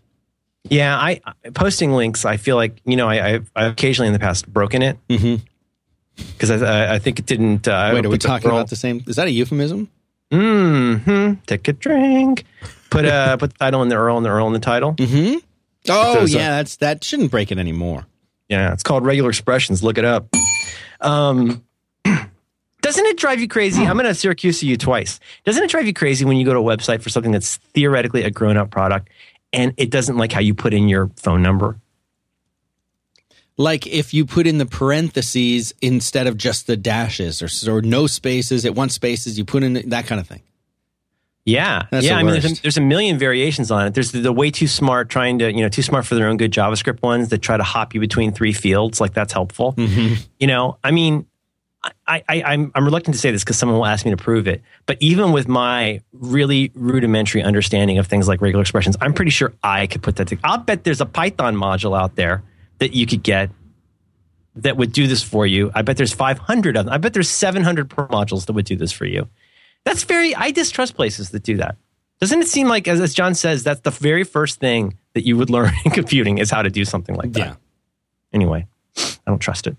Yeah, I posting links. I feel like you know I I've, I've occasionally in the past broken it because I, I I think it didn't. Uh, Wait, are we talking about the same? Is that a euphemism? hmm Take a drink. Put uh put the title in the Earl and the Earl in the title. Mm-hmm. Oh so- yeah, that's that shouldn't break it anymore. Yeah, it's called regular expressions. Look it up. Um, doesn't it drive you crazy? I'm going to Siracusa you twice. Doesn't it drive you crazy when you go to a website for something that's theoretically a grown up product and it doesn't like how you put in your phone number? Like if you put in the parentheses instead of just the dashes or, or no spaces, it wants spaces, you put in that kind of thing. Yeah, That's yeah. I mean, there's a, there's a million variations on it. There's the, the way too smart, trying to you know too smart for their own good JavaScript ones that try to hop you between three fields. Like that's helpful. Mm-hmm. You know, I mean, I, I I'm I'm reluctant to say this because someone will ask me to prove it. But even with my really rudimentary understanding of things like regular expressions, I'm pretty sure I could put that. together. I'll bet there's a Python module out there that you could get that would do this for you. I bet there's 500 of them. I bet there's 700 Perl modules that would do this for you. That's very, I distrust places that do that. Doesn't it seem like, as, as John says, that's the very first thing that you would (laughs) learn in computing is how to do something like that? Yeah. Anyway, I don't trust it.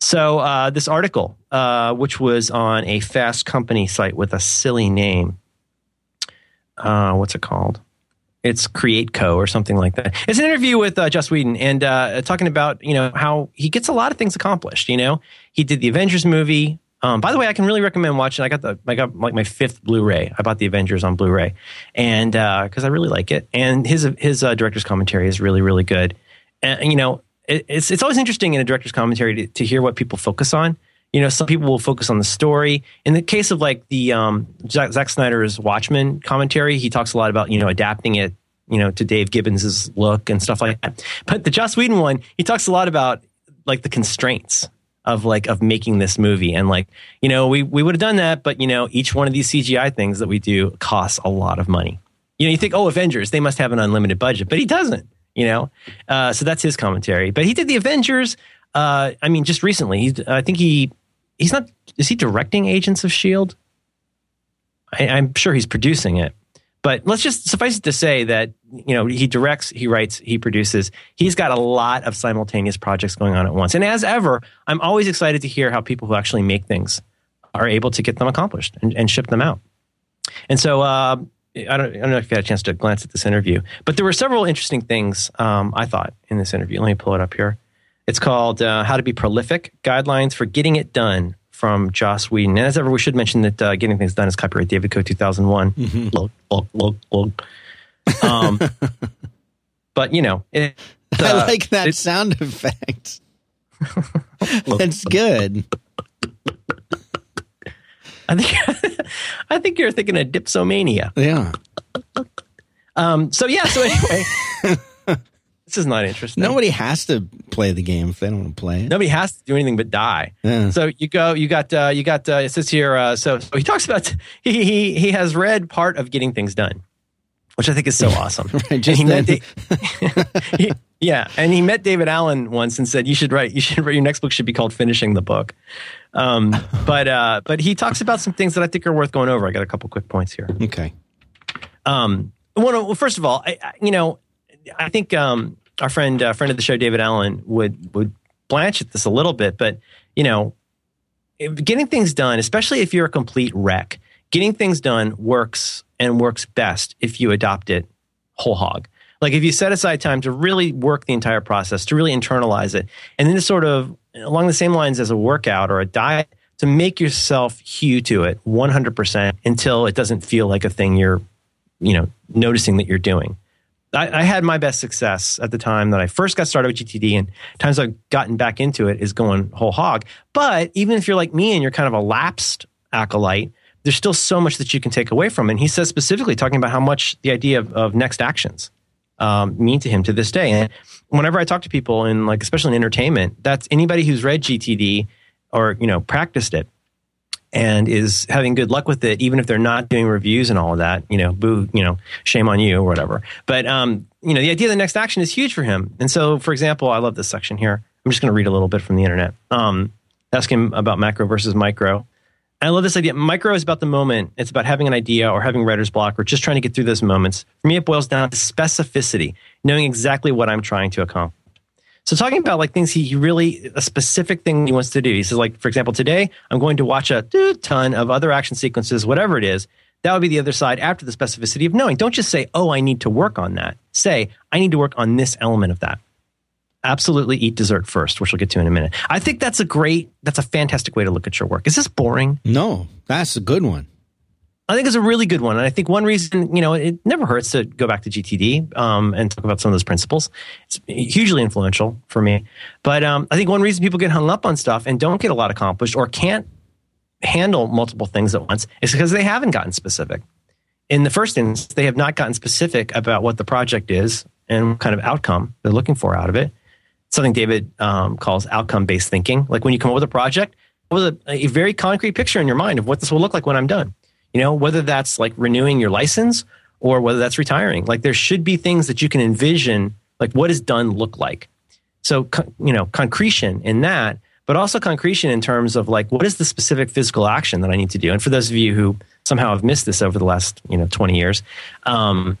So, uh, this article, uh, which was on a fast company site with a silly name, uh, what's it called? It's Create Co or something like that. It's an interview with uh, Joss Whedon and uh, talking about you know how he gets a lot of things accomplished. You know, he did the Avengers movie. Um, by the way, I can really recommend watching. I got the I got like my fifth Blu-ray. I bought the Avengers on Blu-ray, and because I really like it. And his his uh, director's commentary is really really good. And you know, it's it's always interesting in a director's commentary to, to hear what people focus on. You know, some people will focus on the story. In the case of like the um, Zack, Zack Snyder's Watchmen commentary, he talks a lot about you know adapting it, you know, to Dave Gibbons's look and stuff like that. But the Joss Whedon one, he talks a lot about like the constraints of like of making this movie and like you know we we would have done that, but you know each one of these CGI things that we do costs a lot of money. You know, you think oh Avengers, they must have an unlimited budget, but he doesn't. You know, uh, so that's his commentary. But he did the Avengers. Uh, I mean, just recently, he's, I think he he's not. Is he directing Agents of Shield? I, I'm sure he's producing it. But let's just suffice it to say that you know he directs, he writes, he produces. He's got a lot of simultaneous projects going on at once. And as ever, I'm always excited to hear how people who actually make things are able to get them accomplished and, and ship them out. And so uh, I, don't, I don't know if you had a chance to glance at this interview, but there were several interesting things um, I thought in this interview. Let me pull it up here. It's called uh, "How to Be Prolific: Guidelines for Getting It Done." From Joss Whedon. And as ever, we should mention that uh, Getting Things Done is copyright David Code 2001. Look, look, look, look. Um, (laughs) but, you know, it, I uh, like that it- sound effect. (laughs) That's good. I think, (laughs) I think you're thinking of Dipsomania. Yeah. Um, so, yeah, so anyway, (laughs) this is not interesting. Nobody has to play the game if they don't want to play it. Nobody has to do anything but die. Yeah. So you go, you got, uh, you got. Uh, it says here. Uh, so, so he talks about (laughs) he, he he has read part of Getting Things Done, which I think is so awesome. Right, just he met then. Da- he- yeah, and he met David Allen once and said, "You should write. You should write. Your next book should be called Finishing the Book." Um, (laughs) but uh, but he talks about some things that I think are worth going over. I got a couple quick points here. Okay. Um, one, well, first of all, I, I, you know, I think um, our friend, uh, friend of the show, David Allen, would would blanch at this a little bit, but you know, if getting things done, especially if you're a complete wreck, getting things done works and works best if you adopt it whole hog. Like if you set aside time to really work the entire process, to really internalize it, and then to sort of along the same lines as a workout or a diet, to make yourself hew to it 100% until it doesn't feel like a thing you're, you know, noticing that you're doing. I, I, had my best success at the time that I first got started with GTD, and times I've gotten back into it is going whole hog. But even if you're like me and you're kind of a lapsed acolyte, there's still so much that you can take away from it. And he says specifically talking about how much the idea of, of next actions um, mean to him to this day. And whenever I talk to people in like, especially in entertainment, that's anybody who's read GTD or you know practiced it and is having good luck with it, even if they're not doing reviews and all of that, you know, boo, you know, shame on you or whatever. But, um, you know, the idea of the next action is huge for him. And so, for example, I love this section here. I'm just going to read a little bit from the internet. Um, ask him about macro versus micro. I love this idea. Micro is about the moment. It's about having an idea or having writer's block or just trying to get through those moments. For me, it boils down to specificity, knowing exactly what I'm trying to accomplish. So talking about like things he really a specific thing he wants to do. He says like for example today I'm going to watch a ton of other action sequences whatever it is. That would be the other side after the specificity of knowing. Don't just say oh I need to work on that. Say I need to work on this element of that. Absolutely eat dessert first, which we'll get to in a minute. I think that's a great that's a fantastic way to look at your work. Is this boring? No, that's a good one. I think it's a really good one. And I think one reason, you know, it never hurts to go back to GTD um, and talk about some of those principles. It's hugely influential for me. But um, I think one reason people get hung up on stuff and don't get a lot accomplished or can't handle multiple things at once is because they haven't gotten specific. In the first instance, they have not gotten specific about what the project is and what kind of outcome they're looking for out of it. Something David um, calls outcome based thinking. Like when you come up with a project, with a, a very concrete picture in your mind of what this will look like when I'm done you know, whether that's like renewing your license or whether that's retiring. Like there should be things that you can envision, like what does done look like? So, you know, concretion in that, but also concretion in terms of like what is the specific physical action that I need to do? And for those of you who somehow have missed this over the last, you know, 20 years, um,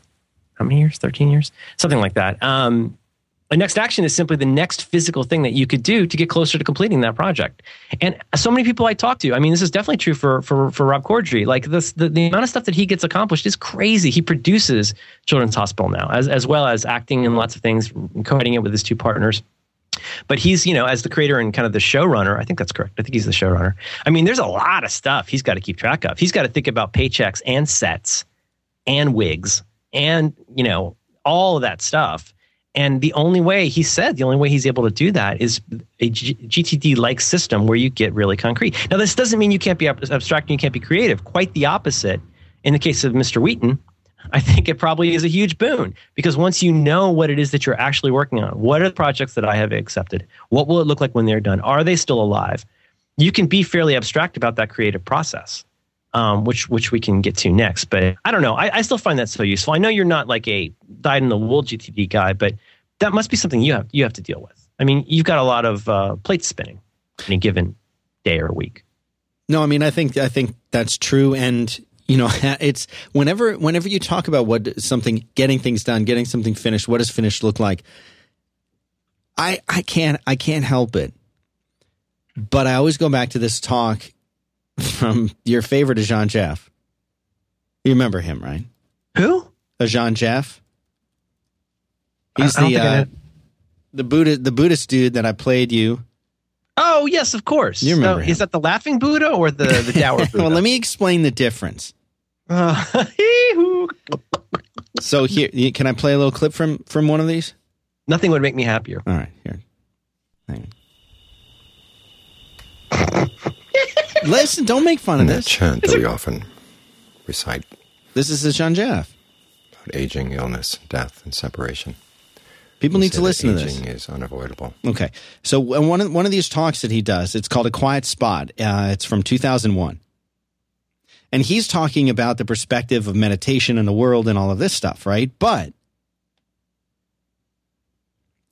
how many years? 13 years? Something like that. Um, a next action is simply the next physical thing that you could do to get closer to completing that project. And so many people I talk to, I mean, this is definitely true for for, for Rob Corddry. Like this, the, the amount of stuff that he gets accomplished is crazy. He produces Children's Hospital now, as as well as acting in lots of things, co-writing it with his two partners. But he's, you know, as the creator and kind of the showrunner, I think that's correct. I think he's the showrunner. I mean, there's a lot of stuff he's got to keep track of. He's got to think about paychecks and sets and wigs and, you know, all of that stuff and the only way he said the only way he's able to do that is a G- GTD like system where you get really concrete. Now, this doesn't mean you can't be abstract and you can't be creative. Quite the opposite. In the case of Mr. Whedon, I think it probably is a huge boon because once you know what it is that you're actually working on, what are the projects that I have accepted? What will it look like when they're done? Are they still alive? You can be fairly abstract about that creative process. Um, which which we can get to next. But I don't know. I, I, still find that so useful. I know you're not like a dyed in the wool GTD guy, but that must be something you have you have to deal with. I mean, you've got a lot of uh, plates spinning in a given day or week. No, I mean, I think I think that's true, and you know, (laughs) it's whenever whenever you talk about what something getting things done, getting something finished, what does finished look like? I I can't I can't help it, but I always go back to this talk from your favorite Ajahn Jeff. You remember him, right? Who? Ajahn Jeff. He's the uh, the Buddha the Buddhist dude that I played you. Oh yes, of course. You remember? is that the laughing Buddha or the the dour (laughs) Buddha? well, let me explain the difference. Uh, (laughs) so here, can I play a little clip from from one of these? Nothing would make me happier. All right, here. (laughs) Listen, don't make fun of this. A chant that we often recite. This is the Ajahn Jeff. About aging, illness, death, and separation. People need to listen to this. Aging is unavoidable. Okay, so one of one of these talks that he does, it's called a quiet spot. Uh, it's from 2001, and he's talking about the perspective of meditation and the world and all of this stuff, right? But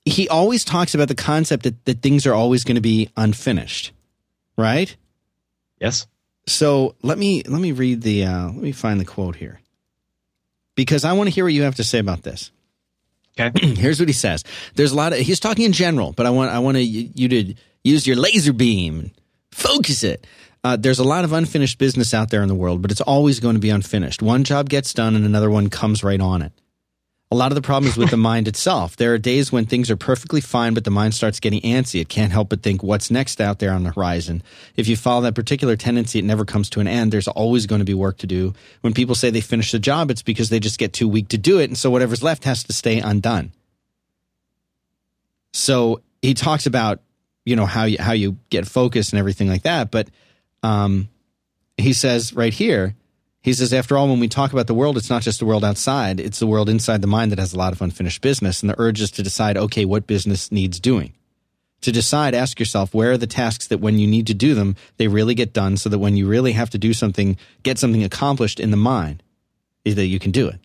he always talks about the concept that, that things are always going to be unfinished, right? Yes. So let me let me read the uh, let me find the quote here because I want to hear what you have to say about this. Okay. (clears throat) Here's what he says. There's a lot of he's talking in general, but I want I want to, you to use your laser beam, focus it. Uh, there's a lot of unfinished business out there in the world, but it's always going to be unfinished. One job gets done and another one comes right on it. A lot of the problem is with the mind itself. There are days when things are perfectly fine, but the mind starts getting antsy. It can't help but think, what's next out there on the horizon? If you follow that particular tendency, it never comes to an end. There's always going to be work to do. When people say they finish the job, it's because they just get too weak to do it. And so whatever's left has to stay undone. So he talks about, you know, how you, how you get focused and everything like that. But, um, he says right here, he says, after all, when we talk about the world, it's not just the world outside, it's the world inside the mind that has a lot of unfinished business. And the urge is to decide, okay, what business needs doing? To decide, ask yourself, where are the tasks that when you need to do them, they really get done so that when you really have to do something, get something accomplished in the mind, that you can do it.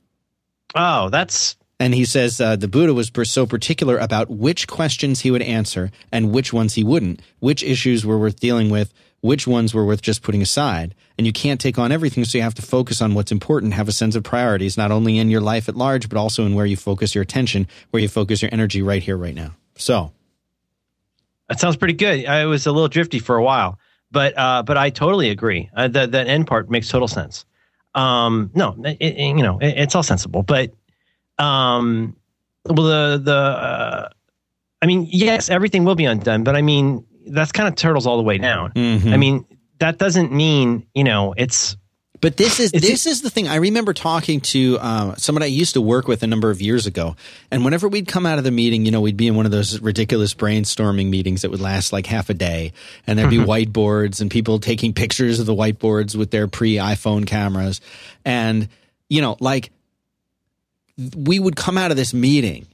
Oh, that's. And he says uh, the Buddha was so particular about which questions he would answer and which ones he wouldn't, which issues were worth dealing with, which ones were worth just putting aside. And you can't take on everything, so you have to focus on what's important, have a sense of priorities, not only in your life at large, but also in where you focus your attention, where you focus your energy right here, right now. So. That sounds pretty good. I was a little drifty for a while, but uh, but I totally agree. Uh, that that end part makes total sense. Um, no, it, it, you know, it, it's all sensible, but um, well, the the uh, I mean, yes, everything will be undone, but I mean, that's kind of turtles all the way down. Mhm. I mean, that doesn't mean you know it's But this is this is the thing. I remember talking to uh, someone I used to work with a number of years ago, and whenever we'd come out of the meeting, you know, we'd be in one of those ridiculous brainstorming meetings that would last like half a day, and there'd be whiteboards and people taking pictures of the whiteboards with their pre iPhone cameras, and you know, like we would come out of this meeting,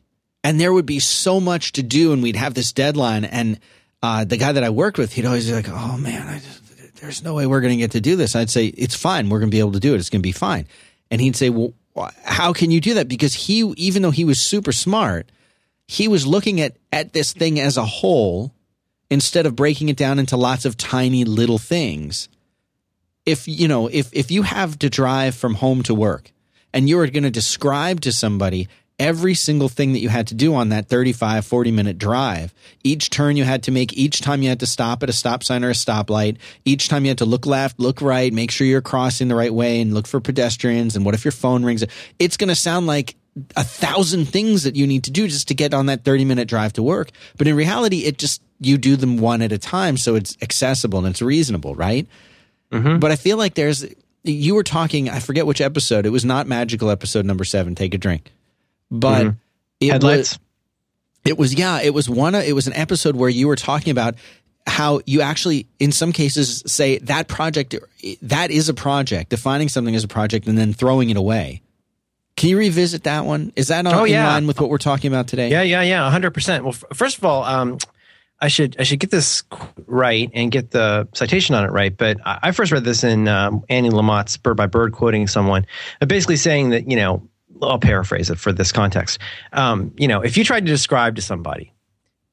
and there would be so much to do, and we'd have this deadline, and uh, the guy that I worked with, he'd always be like, "Oh man, just." there's no way we're going to get to do this. I'd say, it's fine. We're going to be able to do it. It's going to be fine. And he'd say, well, how can you do that? Because he, even though he was super smart, he was looking at, at this thing as a whole instead of breaking it down into lots of tiny little things. If, you know, if, if you have to drive from home to work and you're going to describe to somebody every single thing that you had to do on that 35, 40 minute drive, each turn you had to make, each time you had to stop at a stop sign or a stoplight, each time you had to look left, look right, make sure you're crossing the right way and look for pedestrians. And what if your phone rings? It's going to sound like a thousand things that you need to do just to get on that 30 minute drive to work. But in reality, it just, you do them one at a time. So it's accessible and it's reasonable, right? Mm-hmm. But I feel like there's, you were talking, I forget which episode. It was not magical episode number seven, take a drink. But it headlights. was, it was, yeah, it was one, it was an episode where you were talking about how you actually, in some cases, say that project, that is a project, defining something as a project and then throwing it away. Can you revisit that one? Is that on, Oh, yeah. in line with what we're talking about today? Yeah, yeah, yeah, hundred percent. Well, f- first of all, um, I should I should get this right and get the citation on it right. But I, I first read this in um, Annie Lamott's Bird by Bird, quoting someone, uh, basically saying that you know I'll paraphrase it for this context. Um, you know, if you tried to describe to somebody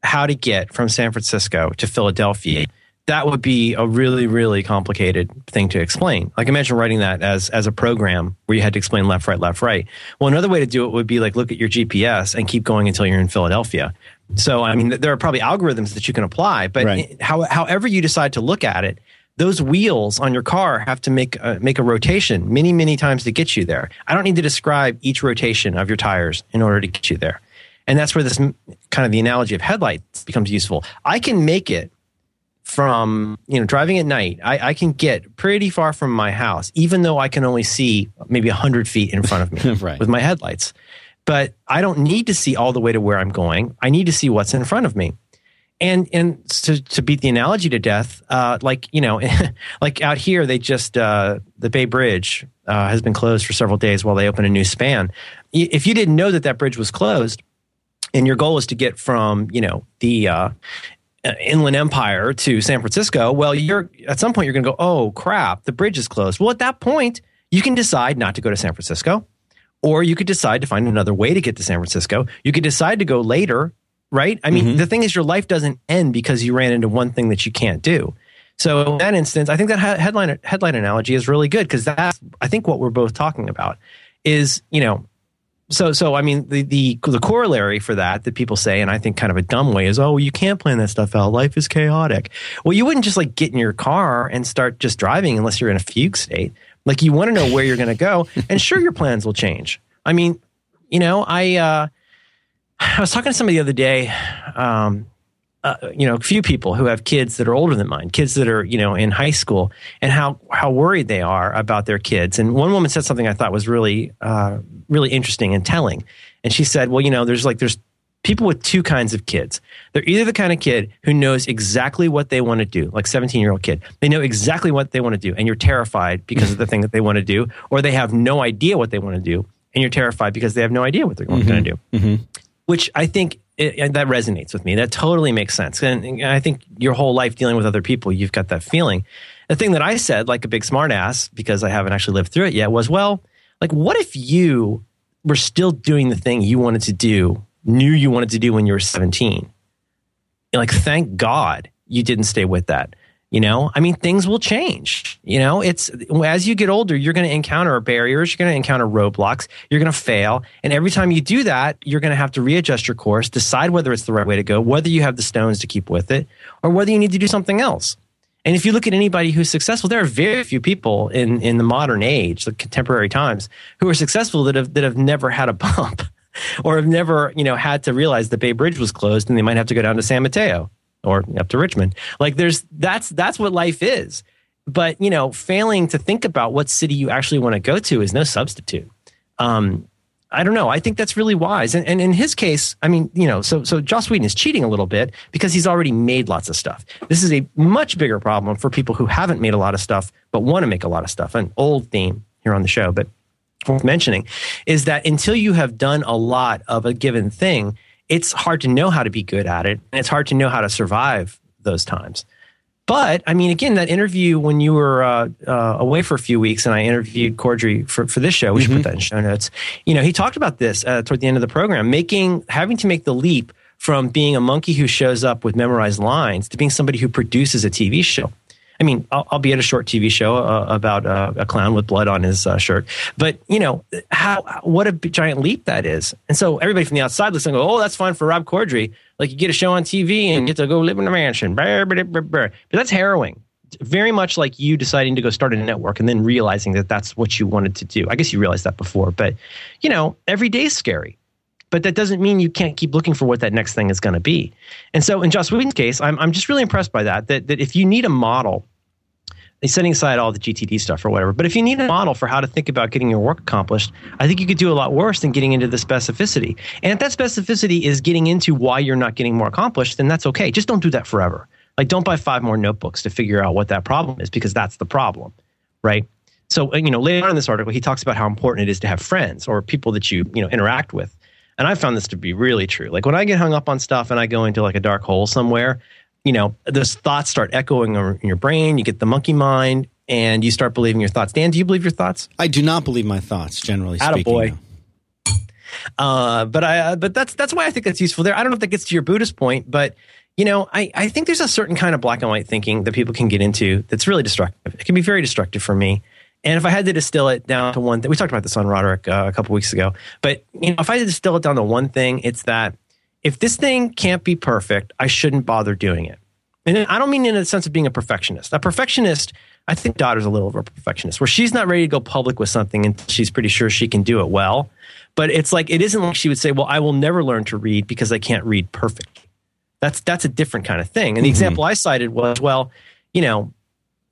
how to get from San Francisco to Philadelphia, that would be a really, really complicated thing to explain. Like imagine writing that as as a program where you had to explain left, right, left, right. Well, another way to do it would be like look at your GPS and keep going until you're in Philadelphia. So, I mean, there are probably algorithms that you can apply, but Right. how, however you decide to look at it, those wheels on your car have to make a, make a rotation many, many times to get you there. I don't need to describe each rotation of your tires in order to get you there. And that's where this kind of the analogy of headlights becomes useful. I can make it from you know driving at night I, I can get pretty far from my house even though i can only see maybe 100 feet in front of me (laughs) Right. with my headlights but i don't need to see all the way to where i'm going i need to see what's in front of me and and to, to beat the analogy to death uh, like you know (laughs) like out here they just uh, the bay bridge uh, has been closed for several days while they open a new span if you didn't know that that bridge was closed and your goal is to get from you know the uh, uh, Inland Empire to San Francisco, well, you're at some point you're going to go, oh crap, the bridge is closed. Well, at that point, you can decide not to go to San Francisco, or you could decide to find another way to get to San Francisco. You could decide to go later, right? I mean, the thing is, your life doesn't end because you ran into one thing that you can't do. So in that instance, I think that headline headline analogy is really good because that's I think what we're both talking about is you know so so I mean the, the the corollary for that that people say and I think kind of a dumb way is oh you can't plan that stuff out. Life is chaotic. Well you wouldn't just like get in your car and start just driving unless you're in a fugue state. Like you want to know where you're going to go and sure your plans will change. I mean You know, I uh, I was talking to somebody the other day. Um, uh, you know, a few people who have kids that are older than mine, kids that are, you know, in high school, and how how worried they are about their kids. And one woman said something I thought was really, uh, really interesting and telling. And she said, "Well, you know, there's like there's people with two kinds of kids. They're either the kind of kid who knows exactly what they want to do, like 17 year old kid. They know exactly what they want to do, and you're terrified because of the thing that they want to do, or they have no idea what they want to do, and you're terrified because they have no idea what they're going to do." Mm-hmm. Which I think it, that resonates with me. That totally makes sense. And, and I think your whole life dealing with other people, you've got that feeling. The thing that I said, like a big smartass, because I haven't actually lived through it yet, was, well, like, what if you were still doing the thing you wanted to do, knew you wanted to do when you were 17? Like, thank God you didn't stay with that. You know, I mean, things will change. You know, it's as you get older, you're going to encounter barriers, you're going to encounter roadblocks, you're going to fail. And every time you do that, you're going to have to readjust your course, decide whether it's the right way to go, whether you have the stones to keep with it, or whether you need to do something else. And if you look at anybody who's successful, there are very few people in, in the modern age, the contemporary times, who are successful that have, that have never had a bump (laughs) or have never, you know, had to realize the Bay Bridge was closed and they might have to go down to San Mateo or up to Richmond. Like there's that's that's what life is. But you know, failing to think about what city you actually want to go to is no substitute. Um, I don't know. I think that's really wise. And, and in his case, I mean, you know, so so Joss Whedon is cheating a little bit because he's already made lots of stuff. This is a much bigger problem for people who haven't made a lot of stuff but want to make a lot of stuff. An old theme here on the show, but worth mentioning is that until you have done a lot of a given thing, it's hard to know how to be good at it and it's hard to know how to survive those times. But i mean again that interview when you were uh, uh, away for a few weeks and i interviewed Corddry for, for this show we should Mm-hmm. put that in show notes. You know he talked about this uh, toward the end of the program making having to make the leap from being a monkey who shows up with memorized lines to being somebody who produces a tv show I mean, I'll, be at a short TV show uh, about uh, a clown with blood on his uh, shirt, but you know how what a giant leap that is. And so everybody from the outside listening, go, "Oh, that's fine for Rob Corddry. Like you get a show on TV and get to go live in a mansion." But that's harrowing. Very much like you deciding to go start a network and then realizing that that's what you wanted to do. I guess you realized that before, but you know, every day is scary but that doesn't mean you can't keep looking for what that next thing is going to be. And so in Joss Whedon's case, I'm, I'm just really impressed by that, that, that if you need a model, setting aside all the GTD stuff or whatever, but if you need a model for how to think about getting your work accomplished, I think you could do a lot worse than getting into the specificity. And if that specificity is getting into why you're not getting more accomplished, then that's okay. Just don't do that forever. Like don't buy five more notebooks to figure out what that problem is because that's the problem, right? So, uh, you know, later on in this article, he talks about how important it is to have friends or people that you, you know, interact with. And I found this to be really true. Like when I get hung up on stuff and I go into like a dark hole somewhere, you know, those thoughts start echoing in your brain. You get the monkey mind and you start believing your thoughts. Dan, do you believe your thoughts? I do not believe my thoughts, generally speaking. Attaboy. though. Uh, but I, uh, but that's that's why I think that's useful there. I don't know if that gets to your Buddhist point, but you know, I, I think there's a certain kind of black and white thinking that people can get into that's really destructive. It can be very destructive for me. And if I had to distill it down to one thing, we talked about this on Roderick uh, a couple weeks ago, but you know, if I had to distill it down to one thing, it's that if this thing can't be perfect, I shouldn't bother doing it. And I don't mean in a sense of being a perfectionist. A perfectionist, I think daughter's a little of a perfectionist, where she's not ready to go public with something until she's pretty sure she can do it well. But it's like it isn't like she would say, "Well, I will never learn to read because I can't read perfectly." That's that's a different kind of thing. And the example I cited was, well, you know,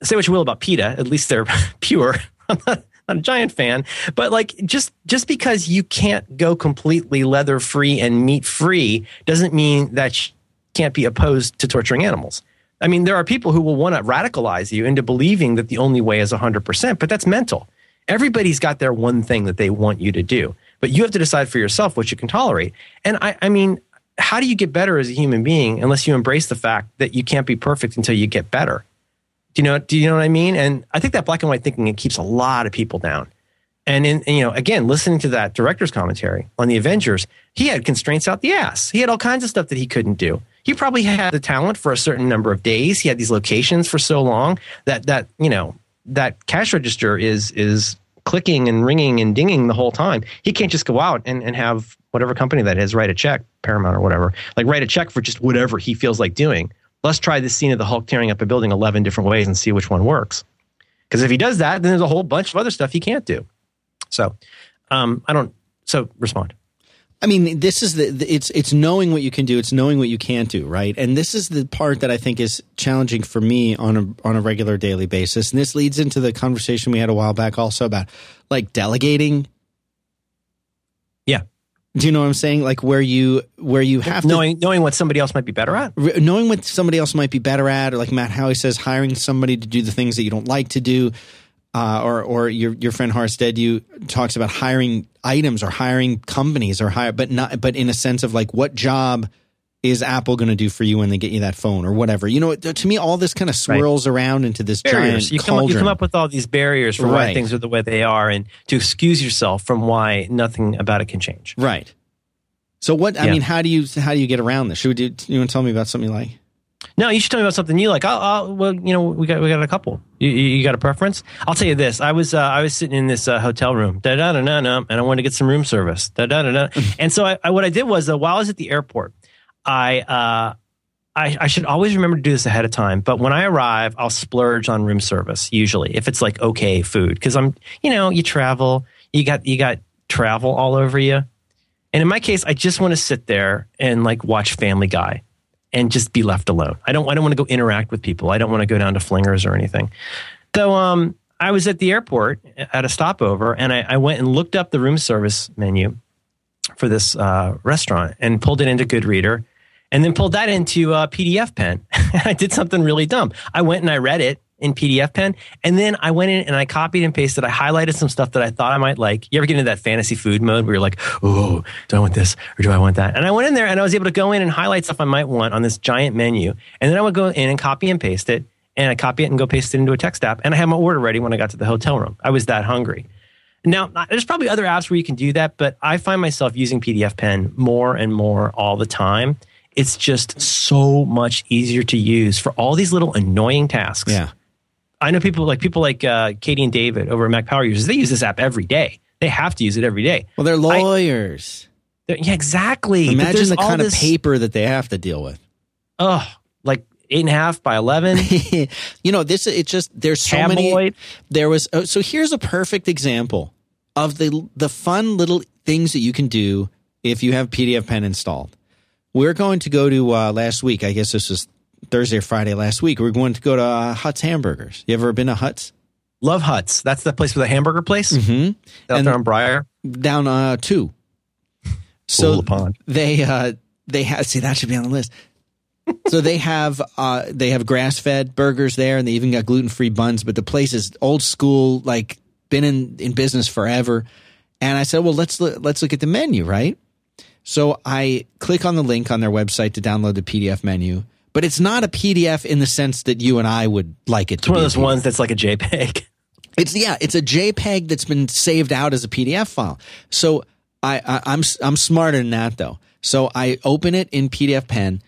say what you will about PETA, at least they're (laughs) pure. (laughs) I'm not, not a giant fan, but like just just because you can't go completely leather free and meat free doesn't mean that you can't be opposed to torturing animals. I mean, there are people who will want to radicalize you into believing that the only way is 100%, but that's mental. Everybody's got their one thing that they want you to do, but you have to decide for yourself what you can tolerate. And I, I mean, how do you get better as a human being unless you embrace the fact that you can't be perfect until you get better? Do you know? Do you know what I mean? And I think that black and white thinking it keeps a lot of people down. And in and, you know, again, listening to that director's commentary on the Avengers, he had constraints out the ass. He had all kinds of stuff that he couldn't do. He probably had the talent for a certain number of days. He had these locations for so long that that you know that cash register is is clicking and ringing and dinging the whole time. He can't just go out and, and have whatever company that is write a check, Paramount or whatever, like write a check for just whatever he feels like doing. Let's try this scene of the Hulk tearing up a building 11 different ways and see which one works. Because if he does that, then there's a whole bunch of other stuff he can't do. So um, I don't. So respond. I mean, this is the, the it's it's knowing what you can do, it's knowing what you can't do, right? And this is the part that I think is challenging for me on a on a regular daily basis. And this leads into the conversation we had a while back also about like delegating. Do you know what I'm saying? Like where you where you have knowing knowing what somebody else might be better at. to knowing what somebody else might be better at, or like Matt Haughey says, hiring somebody to do the things that you don't like to do. Uh, or or your your friend Horace Dediu talks about hiring items or hiring companies or hire but not but in a sense of like what job is Apple going to do for you when they get you that phone or whatever you know to me all this kind of swirls around into this barriers. giant You come, up, you come up with all these barriers for why things are the way they are, and to excuse yourself from why nothing about it can change. right so what I mean how do you how do you get around this should we do you want to tell me about something you like No, you should tell me about something you like. I'll, I'll, well, you know, we got we got a couple. You, you you got a preference? I'll tell you this. I was uh, I was sitting in this uh, hotel room, da da da da da, and I wanted to get some room service, da da da da. and so I, I, what I did was, uh, while I was at the airport, I. Uh, I, I should always remember to do this ahead of time. But when I arrive, I'll splurge on room service usually if it's like okay food because I'm you know you travel you got you got travel all over you, and in my case, I just want to sit there and like watch Family Guy and just be left alone. I don't I don't want to go interact with people. I don't want to go down to flingers or anything. So um I was at the airport at a stopover and I, I went and looked up the room service menu for this uh, restaurant and pulled it into GoodReader and then pulled that into uh, PDF pen. (laughs) I did something really dumb. I went and I read it in PDF pen and then I went in and I copied and pasted. I highlighted some stuff that I thought I might like. You ever get into that fantasy food mode where you're like, oh, do I want this or do I want that? And I went in there and I was able to go in and highlight stuff I might want on this giant menu. And then I would go in and copy and paste it and I copy it and go paste it into a text app. And I had my order ready when I got to the hotel room. I was that hungry. Now, there's probably other apps where you can do that, but I find myself using PDF Pen more and more all the time. It's just so much easier to use for all these little annoying tasks. yeah I know people like people like uh, Katie and David over at Mac Power Users. They use this app every day. They have to use it every day. well they're lawyers They're- yeah, exactly. Imagine the kind this- of paper that they have to deal with Oh, like eight and a half by eleven. (laughs) you know this it's just there's so many there was oh, so here's a perfect example of the the fun little things that you can do if you have pdf pen installed we're going to go to uh, last week. I guess this was thursday or friday last week. We're going to go to uh, huts hamburgers. You ever been to huts Love Huts. That's the place with the hamburger place? Mm-hmm. out And- there on Briar. down uh two. So Pond. they uh they have see that should be on the list. So they have uh they have grass fed burgers there and they even got gluten free buns but the place is old school like been in in business forever. And i said well let's look, let's look at the menu right so i click on the link on their website to download the pdf menu but it's not a pdf in the sense that you and i would like it to be. It's to one of be a those PDF. ones that's like a JPEG. (laughs) It's yeah, it's a JPEG that's been saved out as a PDF file. So I, I I'm I'm smarter than that though. So I open it in PDF Pen,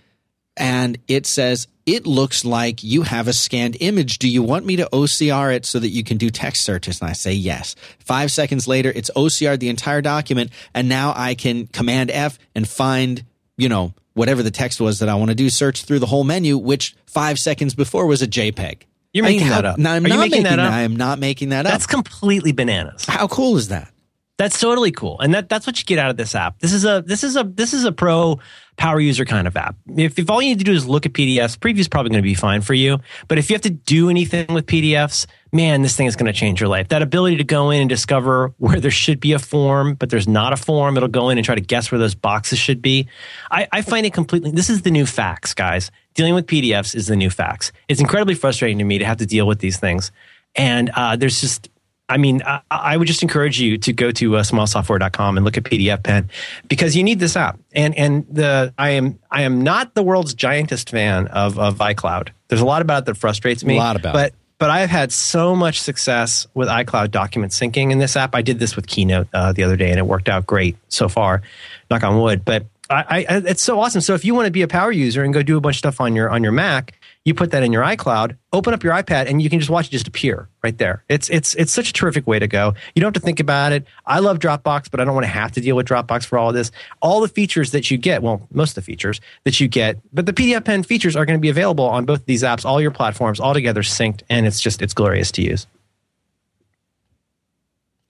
and it says it looks like you have a scanned image. Do you want me to OCR it so that you can do text searches? And I say yes. Five seconds later, it's OCR'd the entire document, and now I can Command F and find you know whatever the text was that I want to do. Search through the whole menu, which five seconds before was a JPEG. You're I mean, making how- that up. No, I'm Are you not making that up? I am not making that up. That's completely bananas. How cool is that? That's totally cool, and that that's what you get out of this app. This is a this is a this is a pro power user kind of app. If, if all you need to do is look at PDFs, preview's probably going to be fine for you. But if you have to do anything with PDFs, man, this thing is going to change your life. That ability to go in and discover (laughs) where there should be a form, but there's not a form. It'll go in and try to guess where those boxes should be. I, I find it completely. This is the new fax, guys. Dealing with PDFs is the new fax. It's incredibly frustrating to me to have to deal with these things, and uh, there's just I mean, I, I would just encourage you to go to uh, smilesoftware.com and look at PDF Pen because you need this app. And and the I am I am not the world's giantest fan of of iCloud. There's a lot about it that frustrates me. A lot about but it. but I've had so much success with iCloud document syncing in this app. I did this with Keynote uh, the other day, and it worked out great so far. Knock on wood. But I, I, it's so awesome. So if you want to be a power user and go do a bunch of stuff on your on your Mac, you put that in your iCloud, open up your iPad, and you can just watch it just appear right there. It's it's it's such a terrific way to go. You don't have to think about it. I love Dropbox, but I don't want to have to deal with Dropbox for all of this. All the features that you get, well, most of the features that you get, but the PDF Pen features are going to be available on both these apps, all your platforms, all together synced, and it's just it's glorious to use.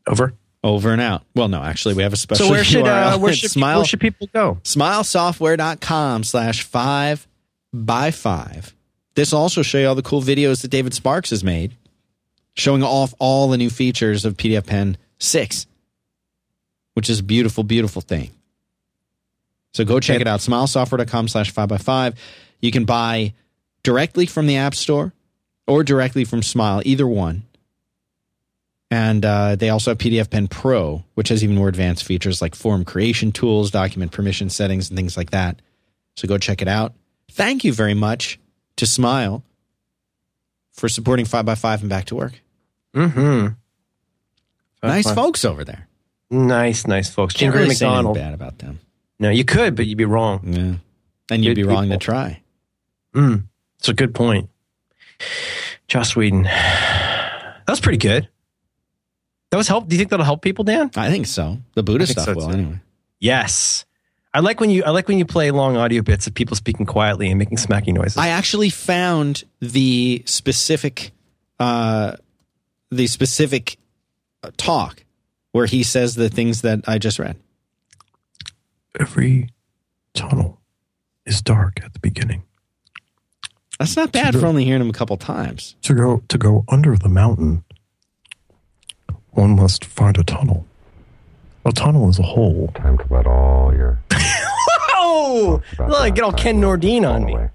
Over. Over and out. Well, no, actually, we have a special So where should URL. uh, where should, (laughs) smile, where should people go? smilesoftware.com slash five by five. This also show you all the cool videos that David Sparks has made, showing off all the new features of PDF Pen 6, which is a beautiful, beautiful thing. So go check it out, smilesoftware.com slash five by five. You can buy directly from the App Store or directly from Smile, either one. And uh, they also have PDF Pen Pro, which has even more advanced features like form creation tools, document permission settings, and things like that. So go check it out. Thank you very much to Smile for supporting 5x5 and Back to Work. Mm-hmm. nice folks over there. Nice, nice folks. Can't really say McDonald. bad about them. No, you could, but you'd be wrong. Yeah. And you'd Good be wrong to try. Mm, it's a good point. Joss Whedon. That was pretty good. That was help. Do you think that'll help people, Dan? I think so. The Buddha think stuff so, will too. anyway. Yes. I like when you I like when you play long audio bits of people speaking quietly and making smacking noises. I actually found the specific, uh, the specific uh, talk where he says the things that I just read. Every tunnel is dark at the beginning. That's not bad for only hearing him a couple times. To go to go under the mountain, one must find a tunnel. A tunnel is a hole. Time to let all your (laughs) oh, about look, get all Ken Nordine fall on me. away.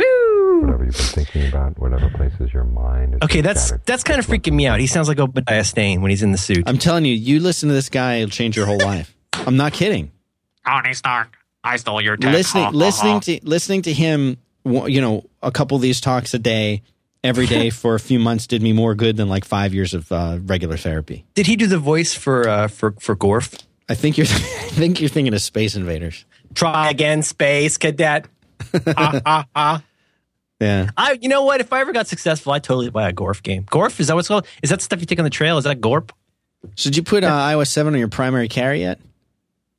Woo! Whatever you've been thinking about, whatever places your mind is. Okay, that's scattered, that's kind of freaking me out. He sounds like Obadiah Stane when he's in the suit. I'm telling you, you listen to this guy, it'll change your whole life. I'm not kidding. Tony Stark, I stole your tech. listening Ha, ha, listening to listening to him you know a couple of these talks a day every day (laughs) for a few months did me more good than like five years of uh, regular therapy Did he do the voice for uh, for for Gorf? i think you're (laughs) i think you're thinking of space invaders Try again, space cadet. ah, ah, ah. yeah I, you know what? If I ever got successful, I'd totally buy a Gorf game. Gorf is that what's called? Is that stuff you take on the trail? Is that Gorp? so did you put uh, ios 7 on your primary carry yet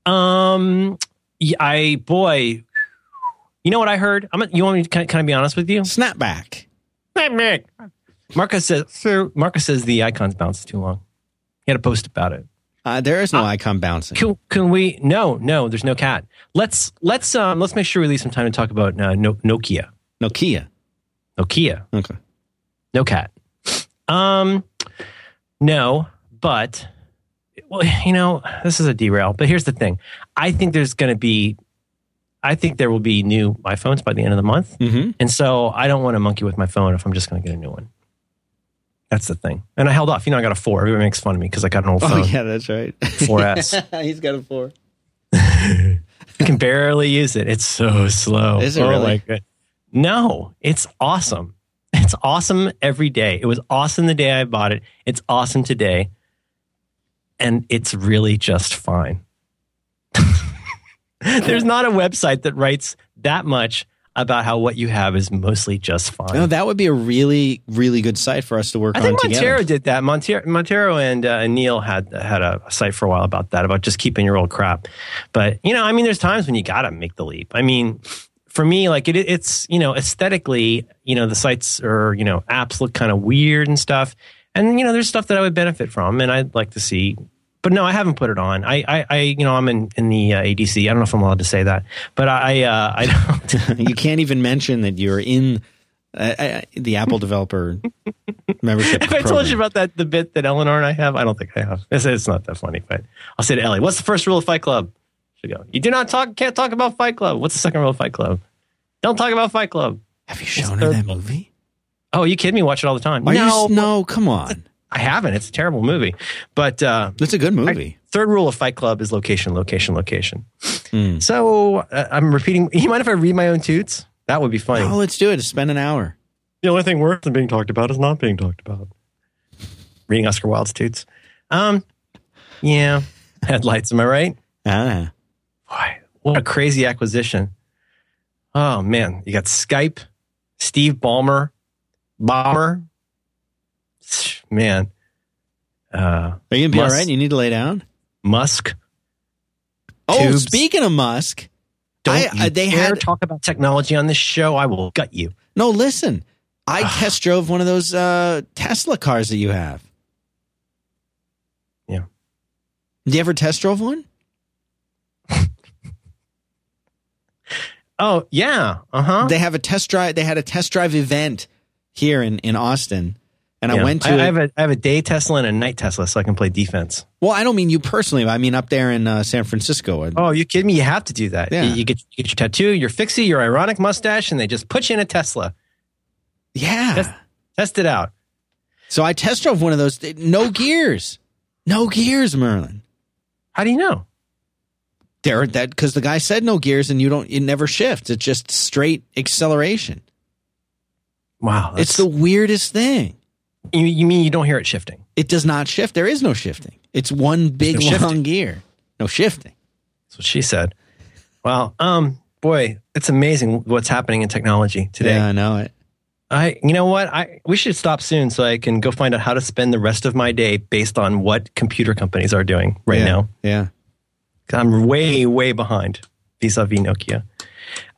Um, yeah, I boy, you know what I heard? I'm. You want me to kind of be honest with you? snapback Marcus says. So Marcus says the icons bounce too long. He had a post about it. uh, there is no icon bouncing Can, can we? No, no. There's no cat. Let's let's um let's make sure we leave some time to talk about uh, no, Nokia. nokia Nokia. okay No cat. Um, no, but well, you know, this is a derail. But here's the thing: I think there's going to be, I think there will be new iPhones by the end of the month, mm-hmm. and so I don't want to monkey with my phone if I'm just going to get a new one. That's the thing. And I held off. You know, I got a four. Everybody makes fun of me because I got an old oh phone. yeah that's right (laughs) 4S. (laughs) he's got a four (laughs) I can barely use it. It's so slow. Is it oh really? my god. No, it's awesome. It's awesome every day. It was awesome the day I bought it. It's awesome today. And it's really just fine. (laughs) There's not a website that writes that much about how what you have is mostly just fine. no that would be a really really good site for us to work on. I on think together Montero did that. Montero, Montero and, uh, Neil had had a site for a while about that, about just keeping your old crap. But you know, I mean, there's times when you gotta make the leap. I mean, for me, like it, it's you know, aesthetically, you know, the sites or you know, apps look kind of weird and stuff. And you know, there's stuff that I would benefit from, and I'd like to see. But no, I haven't put it on. I, I, I you know, I'm in in the uh, ADC. I don't know if I'm allowed to say that, but I, uh, I don't. (laughs) you can't even mention that you're in uh, uh, the apple developer membership Have I told you about that the bit that Eleanor and I have? I don't think I have. It's, it's not that funny, but I'll say to Ellie, "What's the first rule of Fight Club?" She go, "You do not talk. Can't talk about Fight Club." What's the second rule of Fight Club? Don't talk about Fight Club. Have you shown her that movie? Oh, you kidding me? Watch it all the time. No, s- no, come on. I haven't. It's a terrible movie. But uh, That's a good movie. third rule of Fight Club is location, location, location. Hmm. So uh, I'm repeating. (laughs) You mind if I read my own toots? That would be funny. Oh, let's do it. Spend an hour. The only thing worse than being talked about is not being talked about. Reading Oscar Wilde's toots. Um, yeah, (laughs) headlights. Am I right? Ah, Boy, what a crazy acquisition! Oh man, you got Skype, Steve Ballmer, Bomber. Man, uh, are you gonna be all right? You need to lay down. Musk. Oh, Tubes. speaking of Musk, Don't I- you uh, they dare had- talk about technology on this show. I will gut you. no, listen. I test drove one of those uh, Tesla cars that you have. Yeah. Do you ever test drove one? (laughs) Oh yeah, uh huh. They have a test drive. They had a test drive event here in in Austin, and I went to. I. I have a I have a day Tesla and a night Tesla, so I can play defense. well, I don't mean you personally. But I mean up there in uh, San Francisco. Oh, you kidding me? You have to do that. Yeah. You, you get you get your tattoo, your fixie, your ironic mustache, and they just put you in a Tesla. yeah. Test, test it out. so I test drove one of those. No gears. No gears, Merlin. How do you know? There, that because the guy said no gears, and you don't. It never shifts. It's just straight acceleration. Wow, It's the weirdest thing. You, you mean you don't hear it shifting? It does not shift. There is no shifting. It's one big no long gear. No shifting. That's what she said. Wow, um, boy, it's amazing what's happening in technology today. Yeah, I know it. I, you know what? I we should stop soon so I can go find out how to spend the rest of my day based on what computer companies are doing right yeah. now. Yeah. I'm way, way behind vis-a-vis Nokia.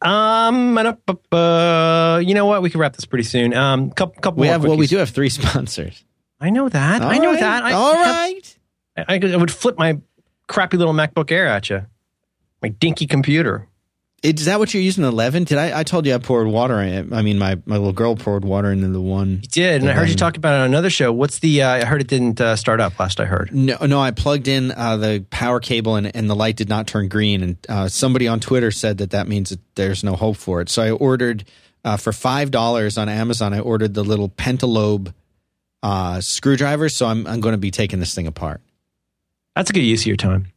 Um, uh, you know what? We can wrap this pretty soon. Um, couple, couple We have well, we do have three (laughs) sponsors. I know that. I know right. that. I, All right. I, I would flip my crappy little MacBook Air at you. My dinky computer. Is that what you're using? Eleven? Did I? I told you I poured water in it. I mean, my my little girl poured water into the one. You did, and I heard you talk about it on another show. What's the? Uh, I heard it didn't uh, start up. Last I heard. No, no, I plugged in uh, the power cable and, and the light did not turn green. And uh, somebody on Twitter said that that means that there's no hope for it. So I ordered uh, for five dollars on Amazon. I ordered the little pentalobe uh, screwdriver. So I'm I'm going to be taking this thing apart. That's a good use of your time.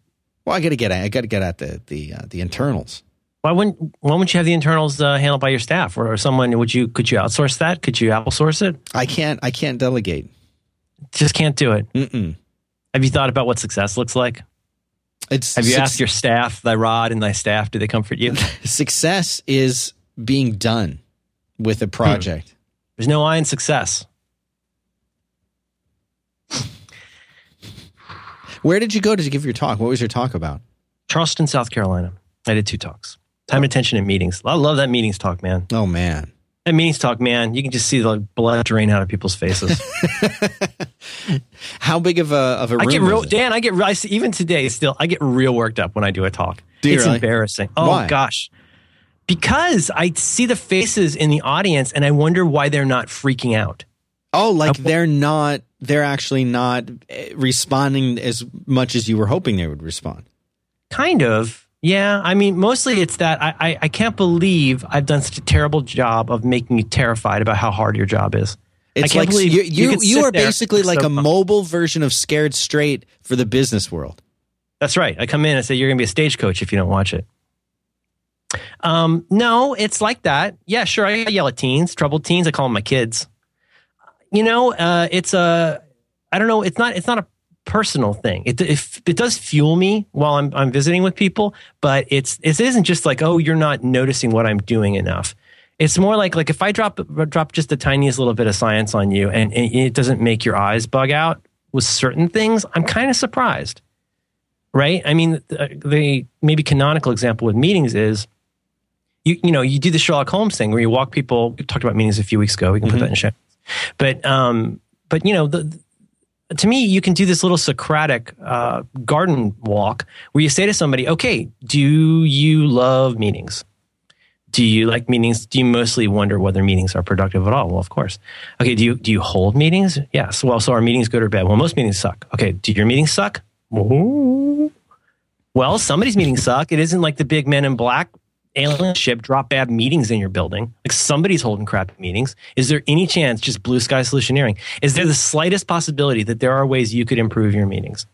Well, I got to get at, I got to get at the the uh, the internals. Why wouldn't Why wouldn't you have the internals uh, handled by your staff or, or someone? Would you Could you outsource that? Could you outsource it? I can't I can't delegate. Just can't do it. Mm-mm. Have you thought about what success looks like? It's Have you suc- asked your staff, thy rod and thy staff, do they comfort you? (laughs) success is being done with a project. There's no I in success. Where did you go to give your talk? What was your talk about? Charleston, South Carolina. I did two talks. Time and attention in meetings. I love that meetings talk, man. Oh man. That meetings talk, man. You can just see the blood drain out of people's faces. (laughs) How big of a of a room I get real, it? Dan. I get I see- even today still. I get real worked up when I do a talk. Do it's really? embarrassing. Oh Why? gosh, because I see the faces in the audience and I wonder why they're not freaking out. Oh, like they're not they're actually not eh, responding as much as you were hoping they would respond. Kind of. Yeah. I mean, mostly it's that I, I, I can't believe I've done such a terrible job of making you terrified about how hard your job is. It's like you you you, you are basically like so a mobile version of Scared Straight for the business world. That's right. I come in and I say, you're going to be a stagecoach if you don't watch it. Um, no, it's like that. Yeah, sure. I yell at teens, troubled teens. I call them my kids. You know, uh, it's a, I don't know. It's not, it's not a personal thing. It, it, it does fuel me while I'm, I'm visiting with people, but it's, it isn't just like, oh, you're not noticing what I'm doing enough. It's more like, like if I drop, drop just the tiniest little bit of science on you and, and it doesn't make your eyes bug out with certain things, I'm kind of surprised right? I mean, the, the maybe canonical example with meetings is you you know you do the Sherlock Holmes thing where you walk people. We talked about meetings a few weeks ago. We can put that in show. But um, but you know the. To me, you can do this little Socratic uh, garden walk where you say to somebody, "Okay, do you love meetings? Do you like meetings? Do you mostly wonder whether meetings are productive at all? Well, of course. Okay, do you do you hold meetings? Yes. Well, so our meetings good or bad? Well, most meetings suck. Okay, do your meetings suck? Ooh. Well, somebody's meetings (laughs) suck. It isn't like the big men in black alien ship drop bad meetings in your building. Like somebody's holding crappy meetings. Is there any chance, just blue sky solutioneering, is there the slightest possibility that there are ways you could improve your meetings?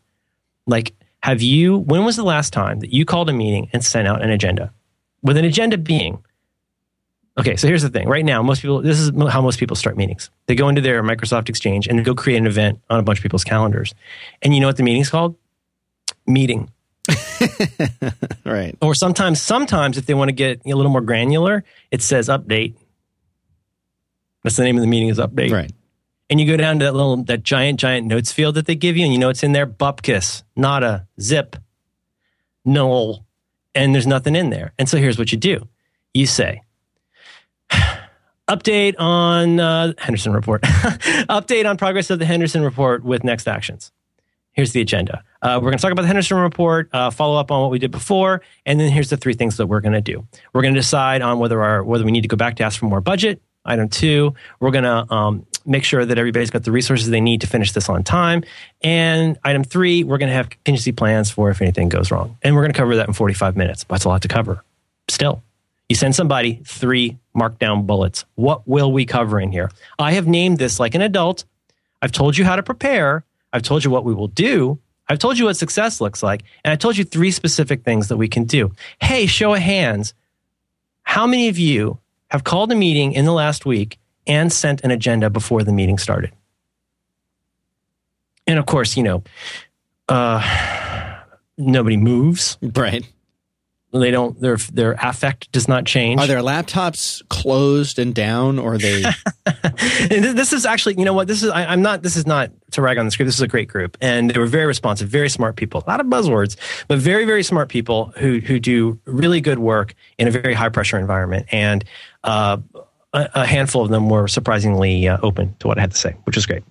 Like, have you, when was the last time that you called a meeting and sent out an agenda? With an agenda being, okay, so here's the thing. Right now, most people, this is how most people start meetings. They go into their Microsoft Exchange and go create an event on a bunch of people's calendars. And you know what the meeting's called? Meeting (laughs) Right. or sometimes sometimes if they want to get a little more granular it says update. That's the name of the meeting is update. Right. and you go down to that little that giant giant notes field that they give you and you know it's in there bupkis nada zip null and there's nothing in there. And so here's what you do. You say (sighs) update on uh, henderson report. (laughs) Update on progress of the henderson report with next actions. Here's the agenda Uh, we're going to talk about the Henderson report, uh, follow up on what we did before, and then here's the three things that we're going to do. We're going to decide on whether our whether we need to go back to ask for more budget. Item two, we're going to um, make sure that everybody's got the resources they need to finish this on time. And item three, we're going to have contingency plans for if anything goes wrong. And we're going to cover that in 45 minutes. That's a lot to cover. Still, you send somebody three markdown bullets. What will we cover in here? I have named this like an adult. I've told you how to prepare. I've told you what we will do. I've told you what success looks like. And I told you three specific things that we can do. Hey, show of hands. How many of you have called a meeting in the last week and sent an agenda before the meeting started? And of course, you know, uh, nobody moves. Right. They don't. Their their affect does not change. Are their laptops closed and down, or are they? (laughs) and this is actually, you know what? This is. I, I'm not. This is not to rag on this group. This is a great group, and they were very responsive, very smart people. A lot of buzzwords, but very very smart people who who do really good work in a very high pressure environment. And uh, a, handful of them were surprisingly uh, open to what I had to say, which was great.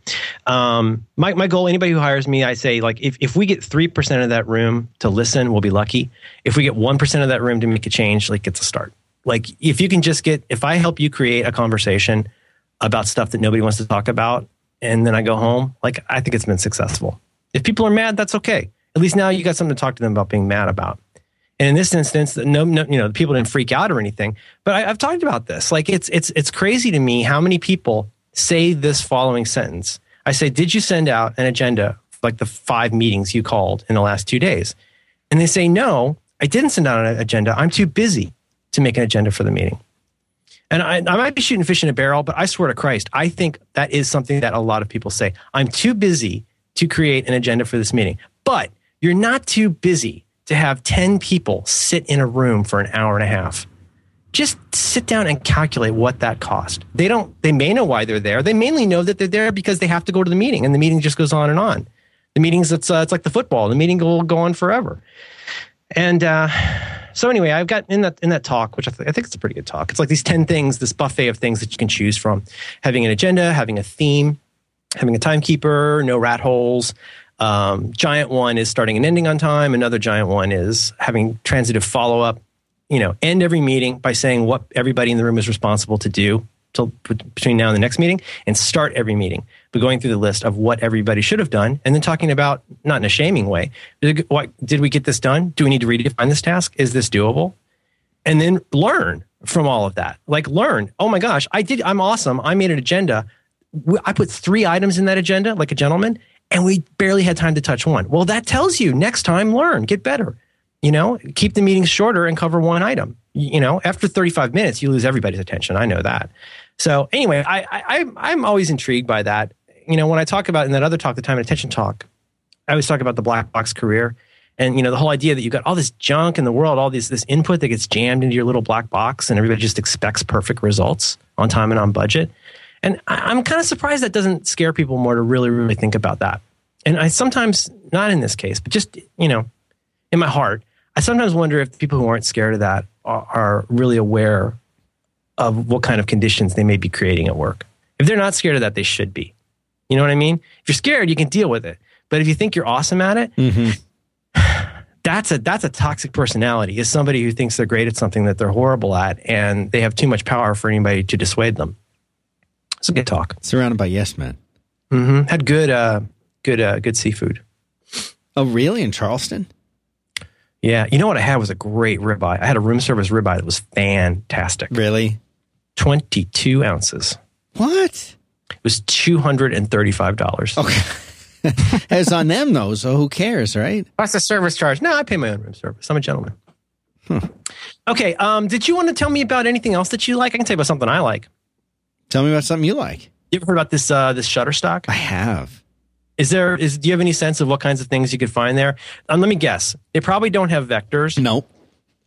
Um, my, my goal, anybody who hires me, I say, like, if, if we get 3% of that room to listen, we'll be lucky. If we get 1% of that room to make a change, like, it's a start. Like, if you can just get, if I help you create a conversation about stuff that nobody wants to talk about, and then I go home, like, I think it's been successful. If people are mad, that's okay. At least now you got something to talk to them about being mad about. And in this instance, no, no, you know, the people didn't freak out or anything. But I, I've talked about this. Like it's it's it's crazy to me how many people say this following sentence. I say, "Did you send out an agenda like the five meetings you called in the last two days?" And they say, "No, I didn't send out an agenda. I'm too busy to make an agenda for the meeting." And I, I might be shooting fish in a barrel, but I swear to Christ, I think that is something that a lot of people say. I'm too busy to create an agenda for this meeting. But you're not too busy to have 10 people sit in a room for an hour and a half. Just sit down and calculate what that cost. They don't, they may know why they're there. They mainly know that they're there because they have to go to the meeting and the meeting just goes on and on. The meetings, it's, uh, it's like the football. The meeting will go on forever. And, uh, so anyway, I've got in that in that talk, which I, th- I think it's a pretty good talk. It's like these ten things, this buffet of things that you can choose from: having an agenda, having a theme, having a timekeeper, no rat holes, um, giant one is starting and ending on time. Another giant one is having transitive follow up. You know, end every meeting by saying what everybody in the room is responsible to do till between now and the next meeting, and start every meeting by going through the list of what everybody should have done, and then talking about not in a shaming way. What, did we get this done? Do we need to redefine this task? Is this doable? And then learn from all of that. Like learn. Oh my gosh, I did. I'm awesome. I made an agenda. I put three items in that agenda, like a gentleman, and we barely had time to touch one. Well, that tells you next time learn, get better. You know, keep the meetings shorter and cover one item. You know, after 35 minutes, you lose everybody's attention. I know that. So anyway, I, I I'm always intrigued by that. You know, when I talk about in that other talk, the time and attention talk, I always talk about the black box career. And you know the whole idea that you've got all this junk in the world, all this this input that gets jammed into your little black box, and everybody just expects perfect results on time and on budget. And I, I'm kind of surprised that doesn't scare people more to really really think about that. And I sometimes, not in this case, but just you know, in my heart, I sometimes wonder if people who aren't scared of that are, are really aware of what kind of conditions they may be creating at work. If they're not scared of that, they should be. You know what I mean? If you're scared, you can deal with it. But if you think you're awesome at it, mm-hmm. (sighs) that's a that's a toxic personality. Is somebody who thinks they're great at something that they're horrible at, and they have too much power for anybody to dissuade them. It's a good talk. Surrounded by yes men. hmm Had good uh, good uh, good seafood. Oh, really? In Charleston? Yeah, you know what I had was a great ribeye. I had a room service ribeye that was fantastic. Really? Twenty two ounces. What? It was two hundred and thirty five dollars. Okay. (laughs) it's on them though, so who cares, right? What's the service charge? No, I pay my own room service. I'm a gentleman. Okay. Um, did you want to tell me about anything else that you like? I can tell you about something I like. Tell me about something you like. You ever heard about this uh, this Shutterstock? I have. Is there is do you have any sense of what kinds of things you could find there? Um, let me guess. They probably don't have vectors, Nope.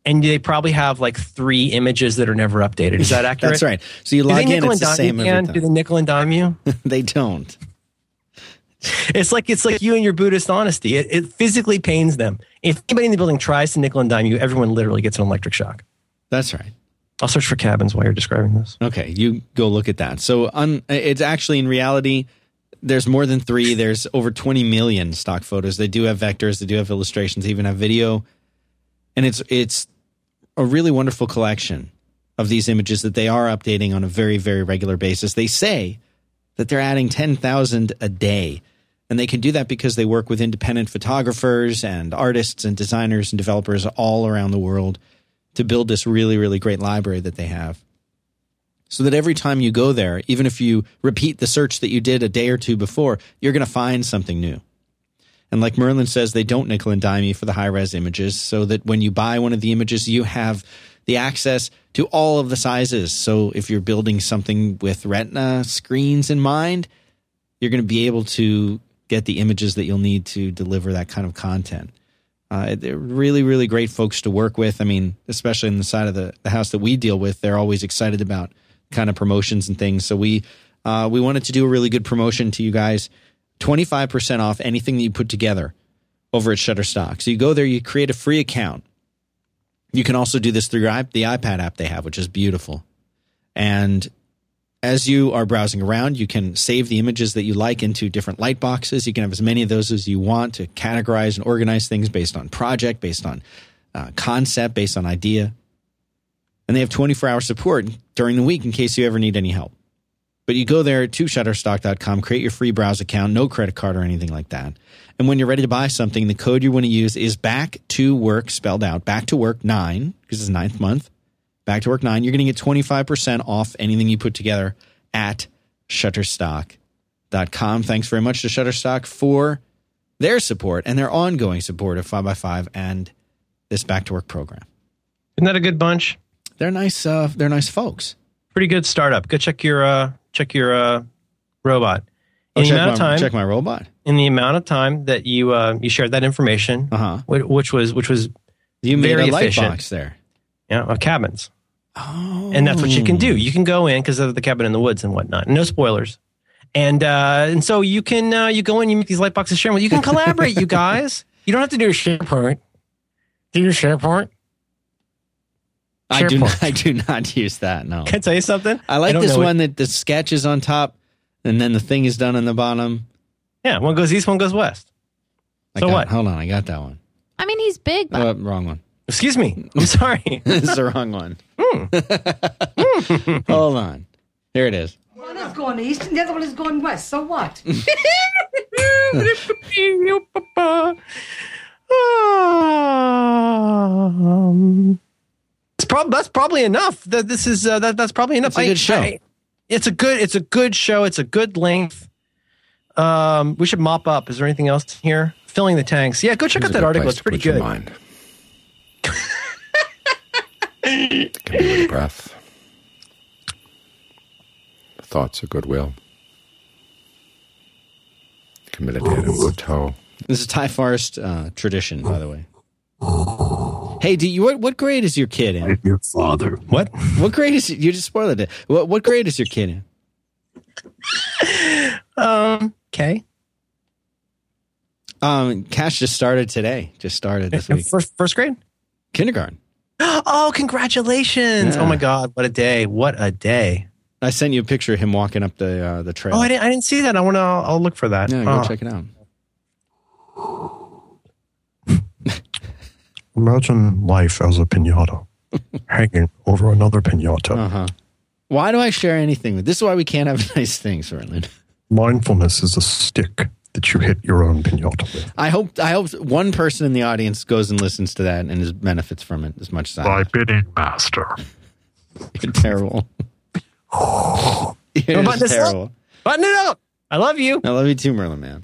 and they probably have like three images that are never updated. Is that (laughs) accurate? That's right. So you Do log in, it's the same every Do they nickel and dime you? (laughs) they don't. It's like it's like you and your Buddhist honesty. It, it physically pains them. If anybody in the building tries to nickel and dime you, everyone literally gets an electric shock. That's right. I'll search for cabins while you're describing this. Okay, you go look at that. So un, it's actually in reality, there's more than three. There's over 20 million stock photos. They do have vectors. They do have illustrations. They even have video, and it's it's a really wonderful collection of these images that they are updating on a very very regular basis. They say that they're adding 10,000 a day. And they can do that because they work with independent photographers and artists and designers and developers all around the world to build this really, really great library that they have. So that every time you go there, even if you repeat the search that you did a day or two before, you're going to find something new. And like Merlin says, they don't nickel and dime you for the high res images so that when you buy one of the images, you have the access to all of the sizes. So if you're building something with retina screens in mind, you're going to be able to get the images that you'll need to deliver that kind of content. Uh, they're really, really great folks to work with. I mean, especially in the side of the, the house that we deal with, they're always excited about kind of promotions and things. So we uh, we wanted to do a really good promotion to you guys. Twenty five percent off anything that you put together over at Shutterstock. So you go there, you create a free account. You can also do this through the iPad app they have, which is beautiful. And as you are browsing around, you can save the images that you like into different light boxes. You can have as many of those as you want to categorize and organize things based on project, based on uh, concept, based on idea. And they have 24 hour support during the week in case you ever need any help. But you go there to shutterstock.com, create your free browse account, no credit card or anything like that. And when you're ready to buy something, the code you want to use is back to work spelled out, back to work nine, because it's ninth month. Back to work nine. You're going to get 25% off anything you put together at shutterstock.com. Thanks very much to Shutterstock for their support and their ongoing support of 5x5 and this back to work program. Isn't that a good bunch? They're nice, uh, they're nice folks. Pretty good startup. Go check your uh, check your uh, robot. Oh, In the check, amount my, of time, check my robot. in the amount of time that you uh, you shared that information, Uh-huh. which was which was You made Very a light efficient. box there. know, of cabins. Oh. and that's what you can do. You can go in because of the cabin in the woods and whatnot. No spoilers. And uh, and so you can uh, you go in, you make these light boxes, share them. You can collaborate, you guys. (laughs) You don't have to do a SharePoint. Do you SharePoint? I do, not, I do not use that, no. Can I tell you something? I like don't this know it. one that the sketch is on top and then the thing is done on the bottom. Yeah, one goes east, one goes west. I So got- what? Hold on, I got that one. I mean, he's big, but Oh, wrong one. Excuse me. (laughs) I'm sorry. (laughs) it's the wrong one. Hmm. (laughs) hold on. Here it is. One is going east and the other one is going west. So what? Um, it's prob- that's probably enough. That this is uh, that that's probably enough. It's a good show. it's a good it's a good show. It's a good length. Um, we should mop up. Is there anything else here? Filling the tanks. Yeah, go check Here's out that article. place It's to pretty put your good. Mind. Can be with breath. Thoughts of goodwill. Committed in good toe. This is a Thai Forest uh, tradition, by the way. Hey, do you what, what grade is your kid in? Your father. What? What grade is you just spoiled it? What what grade is your kid in? (laughs) Um. Okay. Um, Cash just started today. Just started this week. First first grade. Kindergarten. Oh, congratulations! Yeah. Oh my God, what a day! What a day! I sent you a picture of him walking up the uh, the trail. Oh, I didn't, I didn't see that. I want to. I'll, I'll look for that. yeah, go Oh. check it out. (laughs) Imagine life as a pinata (laughs) hanging over another pinata. Uh huh. Why do I share anything? This is why we can't have (laughs) nice things, Fertland. Mindfulness is a stick that you hit your own pinata with. I hope I hope one person in the audience goes and listens to that and is benefits from it as much as I. By bidding master. (laughs) You're terrible. (laughs) You're button just this up. terrible. Button it up. I love you. I love you too, Merlin Mann.